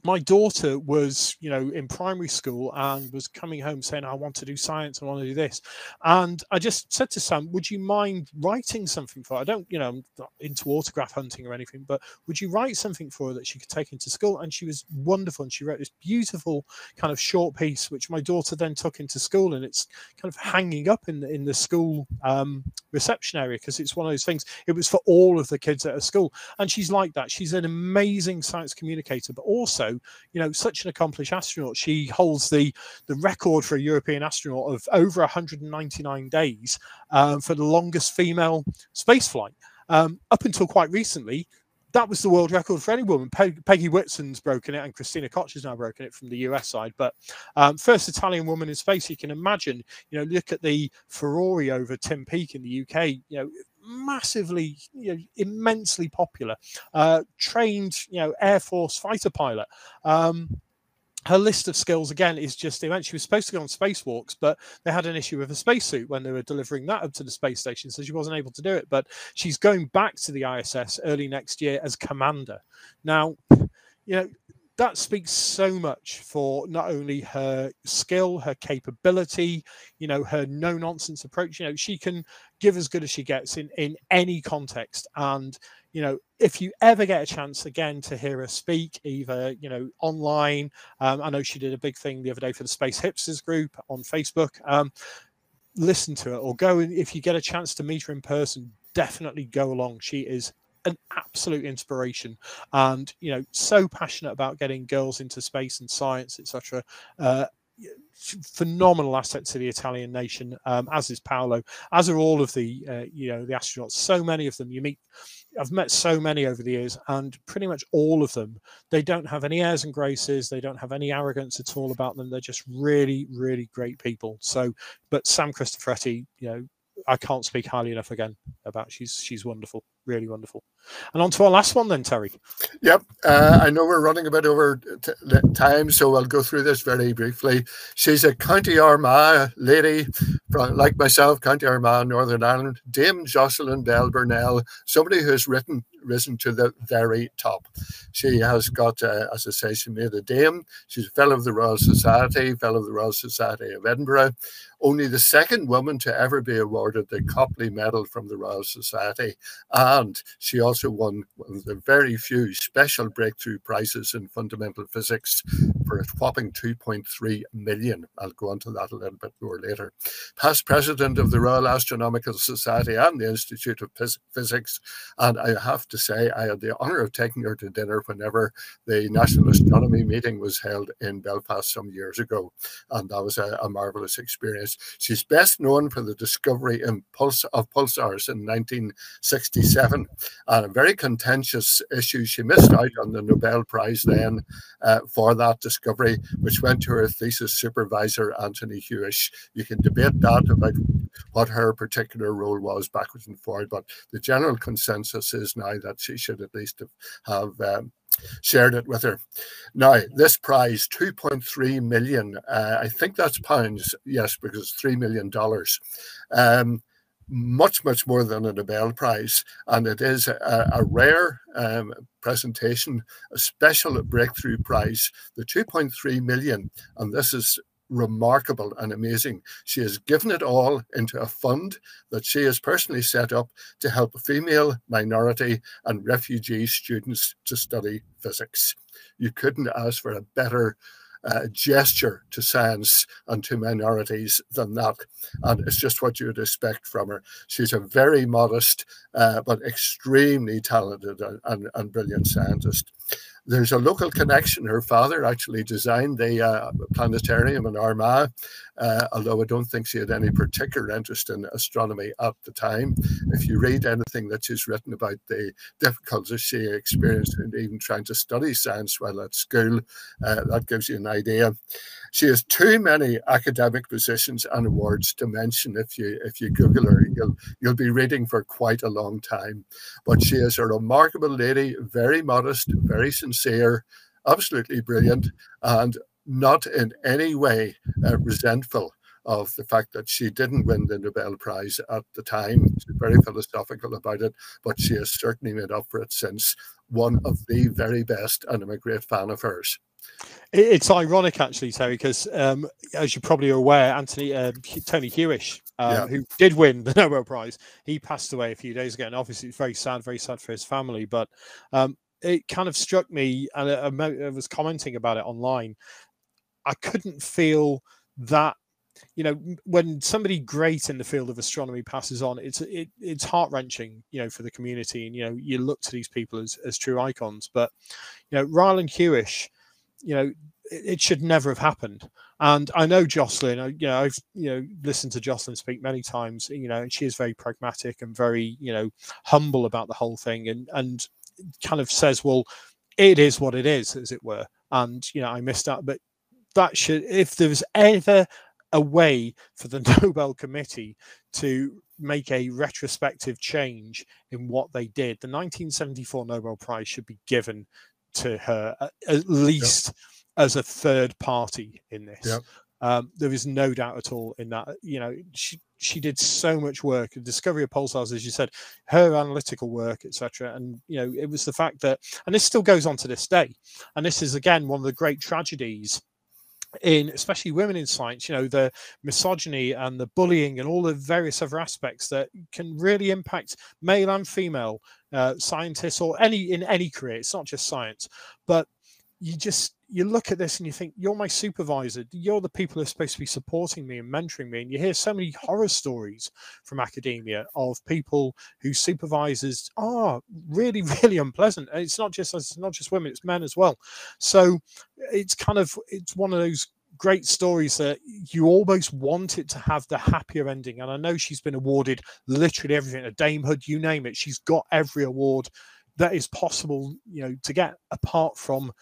my daughter was, you know, in primary school and was coming home saying, I want to do science, I want to do this. And I just said to Sam, Would you mind writing something for her? I don't, you know, I'm not into autograph hunting or anything, but would you write something for her that she could take into school? And she was wonderful. And she wrote this beautiful kind of short piece, which my daughter then took into school. And it's kind of hanging up in in the school um, reception area because it's one of those things. It was for all of the kids at her school. And she's like that. She's an amazing science communicator, but also you know, such an accomplished astronaut. She holds the the record for a European astronaut of over 199 days um, for the longest female space flight. Um, up until quite recently, that was the world record for any woman. Peggy Whitson's broken it, and Christina Koch has now broken it from the US side. But um, first Italian woman in space, you can imagine. You know, look at the Ferrari over Tim Peake in the UK. You know, massively, you know, immensely popular. Uh, trained, you know, Air Force fighter pilot. Um, her list of skills again is just immense. She was supposed to go on spacewalks, but they had an issue with a spacesuit when they were delivering that up to the space station, so she wasn't able to do it. But she's going back to the ISS early next year as commander. Now, you know, that speaks so much for not only her skill, her capability, you know, her no nonsense approach. You know, she can give as good as she gets in in any context. And you know, if you ever get a chance again to hear her speak, either you know online, um, I know she did a big thing the other day for the Space Hipsters group on Facebook. Um, listen to it or go and if you get a chance to meet her in person, definitely go along. She is an absolute inspiration and you know so passionate about getting girls into space and science etc uh, phenomenal asset to the Italian nation, um, as is Paolo, as are all of the uh, you know the astronauts. So many of them you meet. I've met so many over the years, and pretty much all of them. They don't have any airs and graces. They don't have any arrogance at all about them. They're just really, really great people. So, but Sam Cristoforetti, you know, I can't speak highly enough again about. She's she's wonderful, really wonderful. And on to our last one then, Terry. Yep, uh, I know we're running a bit over time, so I'll go through this very briefly. She's a County Armagh lady, from, like myself, County Armagh, Northern Ireland. Dame Jocelyn Bell Burnell, somebody who's written risen to the very top. She has got, uh, as I say, she made a dame. She's a fellow of the Royal Society, fellow of the Royal Society of Edinburgh. Only the second woman to ever be awarded the Copley Medal from the Royal Society. And she also won one of the very few special breakthrough prizes in fundamental physics for a whopping 2.3 million. I'll go on to that a little bit more later. Past president of the Royal Astronomical Society and the Institute of Physics. And I have to say I had the honour of taking her to dinner whenever the National Astronomy meeting was held in Belfast some years ago. And that was a, a marvellous experience. She's best known for the discovery in pulse, of pulsars in 1967. And a very contentious issue. She missed out on the Nobel Prize then uh, for that discovery, which went to her thesis supervisor, Antony Hewish. You can debate that about what her particular role was backwards and forward, but the general consensus is now that she should at least have, have um, shared it with her. Now, this prize, 2.3 million, uh, I think that's pounds, yes, because $3 million. Um, much, much more than a Nobel Prize. And it is a, a rare um, presentation, a special breakthrough prize, the 2.3 million. And this is remarkable and amazing. She has given it all into a fund that she has personally set up to help female, minority, and refugee students to study physics. You couldn't ask for a better gesture to science and to minorities than that. And it's just what you would expect from her. She's a very modest, uh, but extremely talented and, and, and brilliant scientist there's a local connection. Her father actually designed the uh, planetarium in Armagh, uh, although I don't think she had any particular interest in astronomy at the time. If you read anything that she's written about the difficulties she experienced in even trying to study science while at school, uh, that gives you an idea. She has too many academic positions and awards to mention. If you if you Google her, you'll you'll be reading for quite a long time. But she is a remarkable lady, very modest, very sincere, absolutely brilliant, and not in any way uh, resentful of the fact that she didn't win the Nobel Prize at the time. She's very philosophical about it, but she has certainly made up for it since. One of the very best, and I'm a great fan of hers. It's ironic, actually, Terry, because um, as you probably are aware, Antony uh, Tony Hewish, um, yeah. who did win the Nobel Prize, he passed away a few days ago, and obviously it's very sad, very sad for his family. But um, it kind of struck me, and I, I was commenting about it online. I couldn't feel that you know when somebody great in the field of astronomy passes on it's it, it's heart wrenching you know for the community and you know you look to these people as, as true icons but you know Ryle and Hewish you know, it, should never have happened. And I know Jocelyn, I, you know, I've, you know, listened to Jocelyn speak many times, you know, and she is very pragmatic and very, you know, humble about the whole thing and, and kind of says, well, it is what it is, as it were. And, you know, I missed out, but that should, if there was ever a way for the Nobel Committee to make a retrospective change in what they did. The 1974 Nobel Prize should be given to her at least yep. as a third party in this. Yep. Um, there is no doubt at all in that. You know, she she did so much work. The discovery of pulsars, as you said, her analytical work, etc. And you know, it was the fact that, and this still goes on to this day. And this is again one of the great tragedies in especially women in science you know the misogyny and the bullying and all the various other aspects that can really impact male and female uh, scientists or any in any career. It's not just science. But you just you look at this and you think you're my supervisor. You're the people who are supposed to be supporting me and mentoring me. And you hear so many horror stories from academia of people whose supervisors are really really unpleasant. It's not just it's not just women it's men as well. So it's kind of it's one of those great stories that you almost want it to have the happier ending. And i know she's been awarded literally everything a damehood you name it. She's got every award that is possible you know to get apart from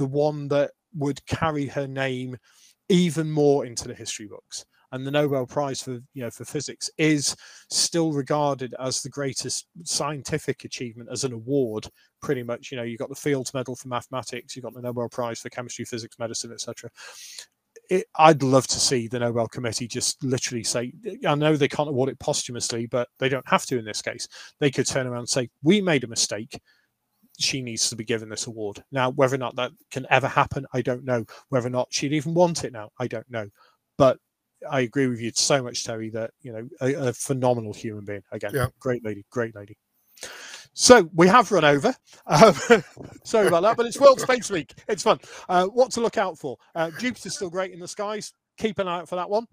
the one that would carry her name even more into the history books and the Nobel Prize for you know for physics is still regarded as the greatest scientific achievement as an award. Pretty much, you know, you've got the Fields Medal for mathematics, you've got the Nobel Prize for chemistry, physics, medicine, etc. I'd love to see the Nobel Committee just literally say, I know they can't award it posthumously, but they don't have to in this case. They could turn around and say, we made a mistake she needs to be given this award. Now, whether or not that can ever happen, I don't know. Whether or not she'd even want it now, I don't know. But I agree with you so much, Terry, that you know a, a phenomenal human being. Again, yeah. great lady, great lady. So we have run over. Um, sorry about that, but it's World Space Week. It's fun. Uh, what to look out for? Uh, Jupiter's still great in the skies. Keep an eye out for that one.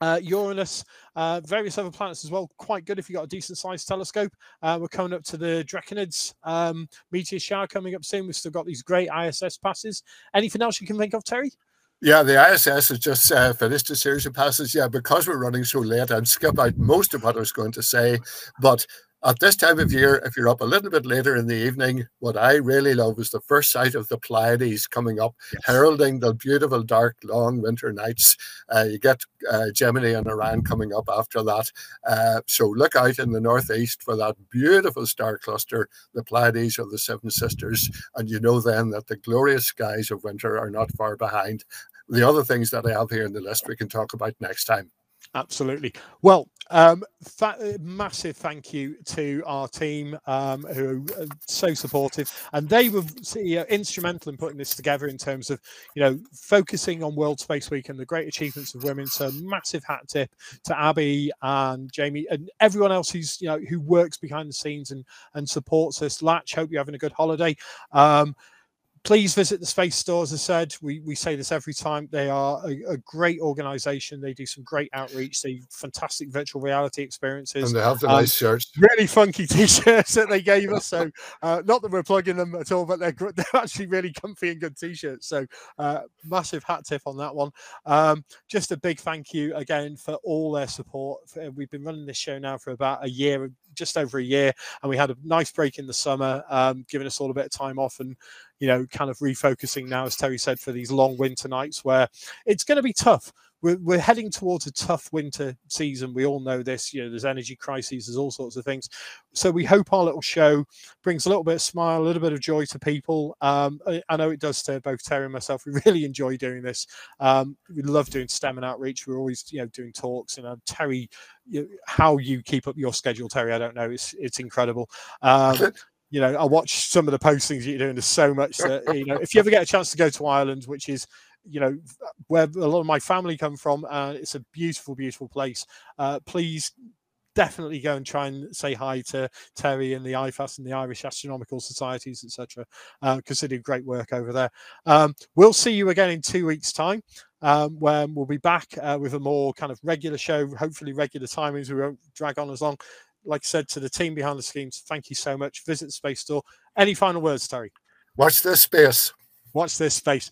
Uh, Uranus, uh, various other planets as well, quite good if you've got a decent sized telescope. Uh, we're coming up to the Draconids um, meteor shower coming up soon. We've still got these great ISS passes. Anything else you can think of, Terry? Yeah, the ISS has just uh, finished a series of passes. Yeah, because we're running so late, I'd skip out most of what I was going to say. But at this time of year, if you're up a little bit later in the evening, what I really love is the first sight of the Pleiades coming up, yes. heralding the beautiful, dark, long winter nights. Uh, you get uh, Gemini and Orion coming up after that. Uh, so look out in the northeast for that beautiful star cluster, the Pleiades or the Seven Sisters, and you know then that the glorious skies of winter are not far behind. The other things that I have here in the list we can talk about next time. Absolutely. Well, um, fa- massive thank you to our team um, who are so supportive, and they were you know, instrumental in putting this together in terms of you know focusing on World Space Week and the great achievements of women. So massive hat tip to Abby and Jamie and everyone else who's you know who works behind the scenes and and supports us. Latch, hope you're having a good holiday. Um, please visit the space store as i said. We, we say this every time. They are a, a great organization. They do some great outreach. They fantastic virtual reality experiences. And they have the um, nice shirts. really funky t-shirts that they gave us. So uh, not that we're plugging them at all but they're, they're actually really comfy and good t-shirts. So uh, massive hat tip on that one. Um, just a big thank you again for all their support. We've been running this show now for about a year just over a year and we had a nice break in the summer um, giving us all a bit of time off and you know, kind of refocusing now, as Terry said, for these long winter nights where it's going to be tough. We're, we're heading towards a tough winter season. We all know this. You know, there's energy crises, there's all sorts of things. So we hope our little show brings a little bit of smile, a little bit of joy to people. Um, I, I, know it does to both Terry and myself. We really enjoy doing this. Um, we love doing STEM and outreach. We're always, you know, doing talks. And uh, Terry, you, how you keep up your schedule, Terry, I don't know. It's it's incredible. Um, you know, I watch some of the postings you're doing. There's so much that you know. If you ever get a chance to go to Ireland, which is you know where a lot of my family come from, and it's a beautiful, beautiful place. Uh, please definitely go and try and say hi to Terry and the IFAS and the Irish Astronomical Societies, etc., because uh, they do great work over there. Um, we'll see you again in two weeks' time. Um, when we'll be back uh, with a more kind of regular show, hopefully regular timings. We won't drag on as long like I said to the team behind the scenes, thank you so much. Visit the Space Store. Any final words, Terry? Watch this space. Watch this space.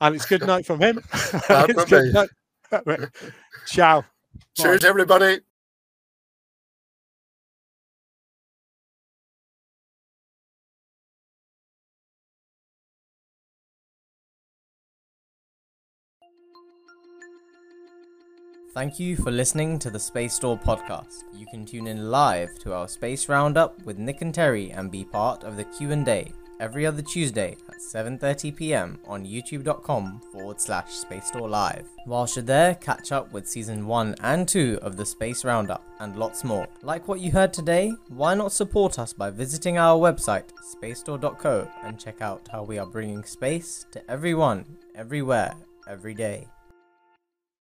And it's good night from him. it's good night. Ciao. Cheers, Bye. everybody. Thank you for listening to the Space Store podcast. You can tune in live to our Space Roundup with Nick and Terry and be part of the Q&A every other Tuesday at 7:30 p.m. on youtube.com forward slash Space Store Live. Whilst you're there, catch up with season 1 and 2 of the Space Roundup and lots more. Like what you heard today? Why not support us by visiting our website, spacestore.co, and check out how we are bringing space to everyone, everywhere, every day.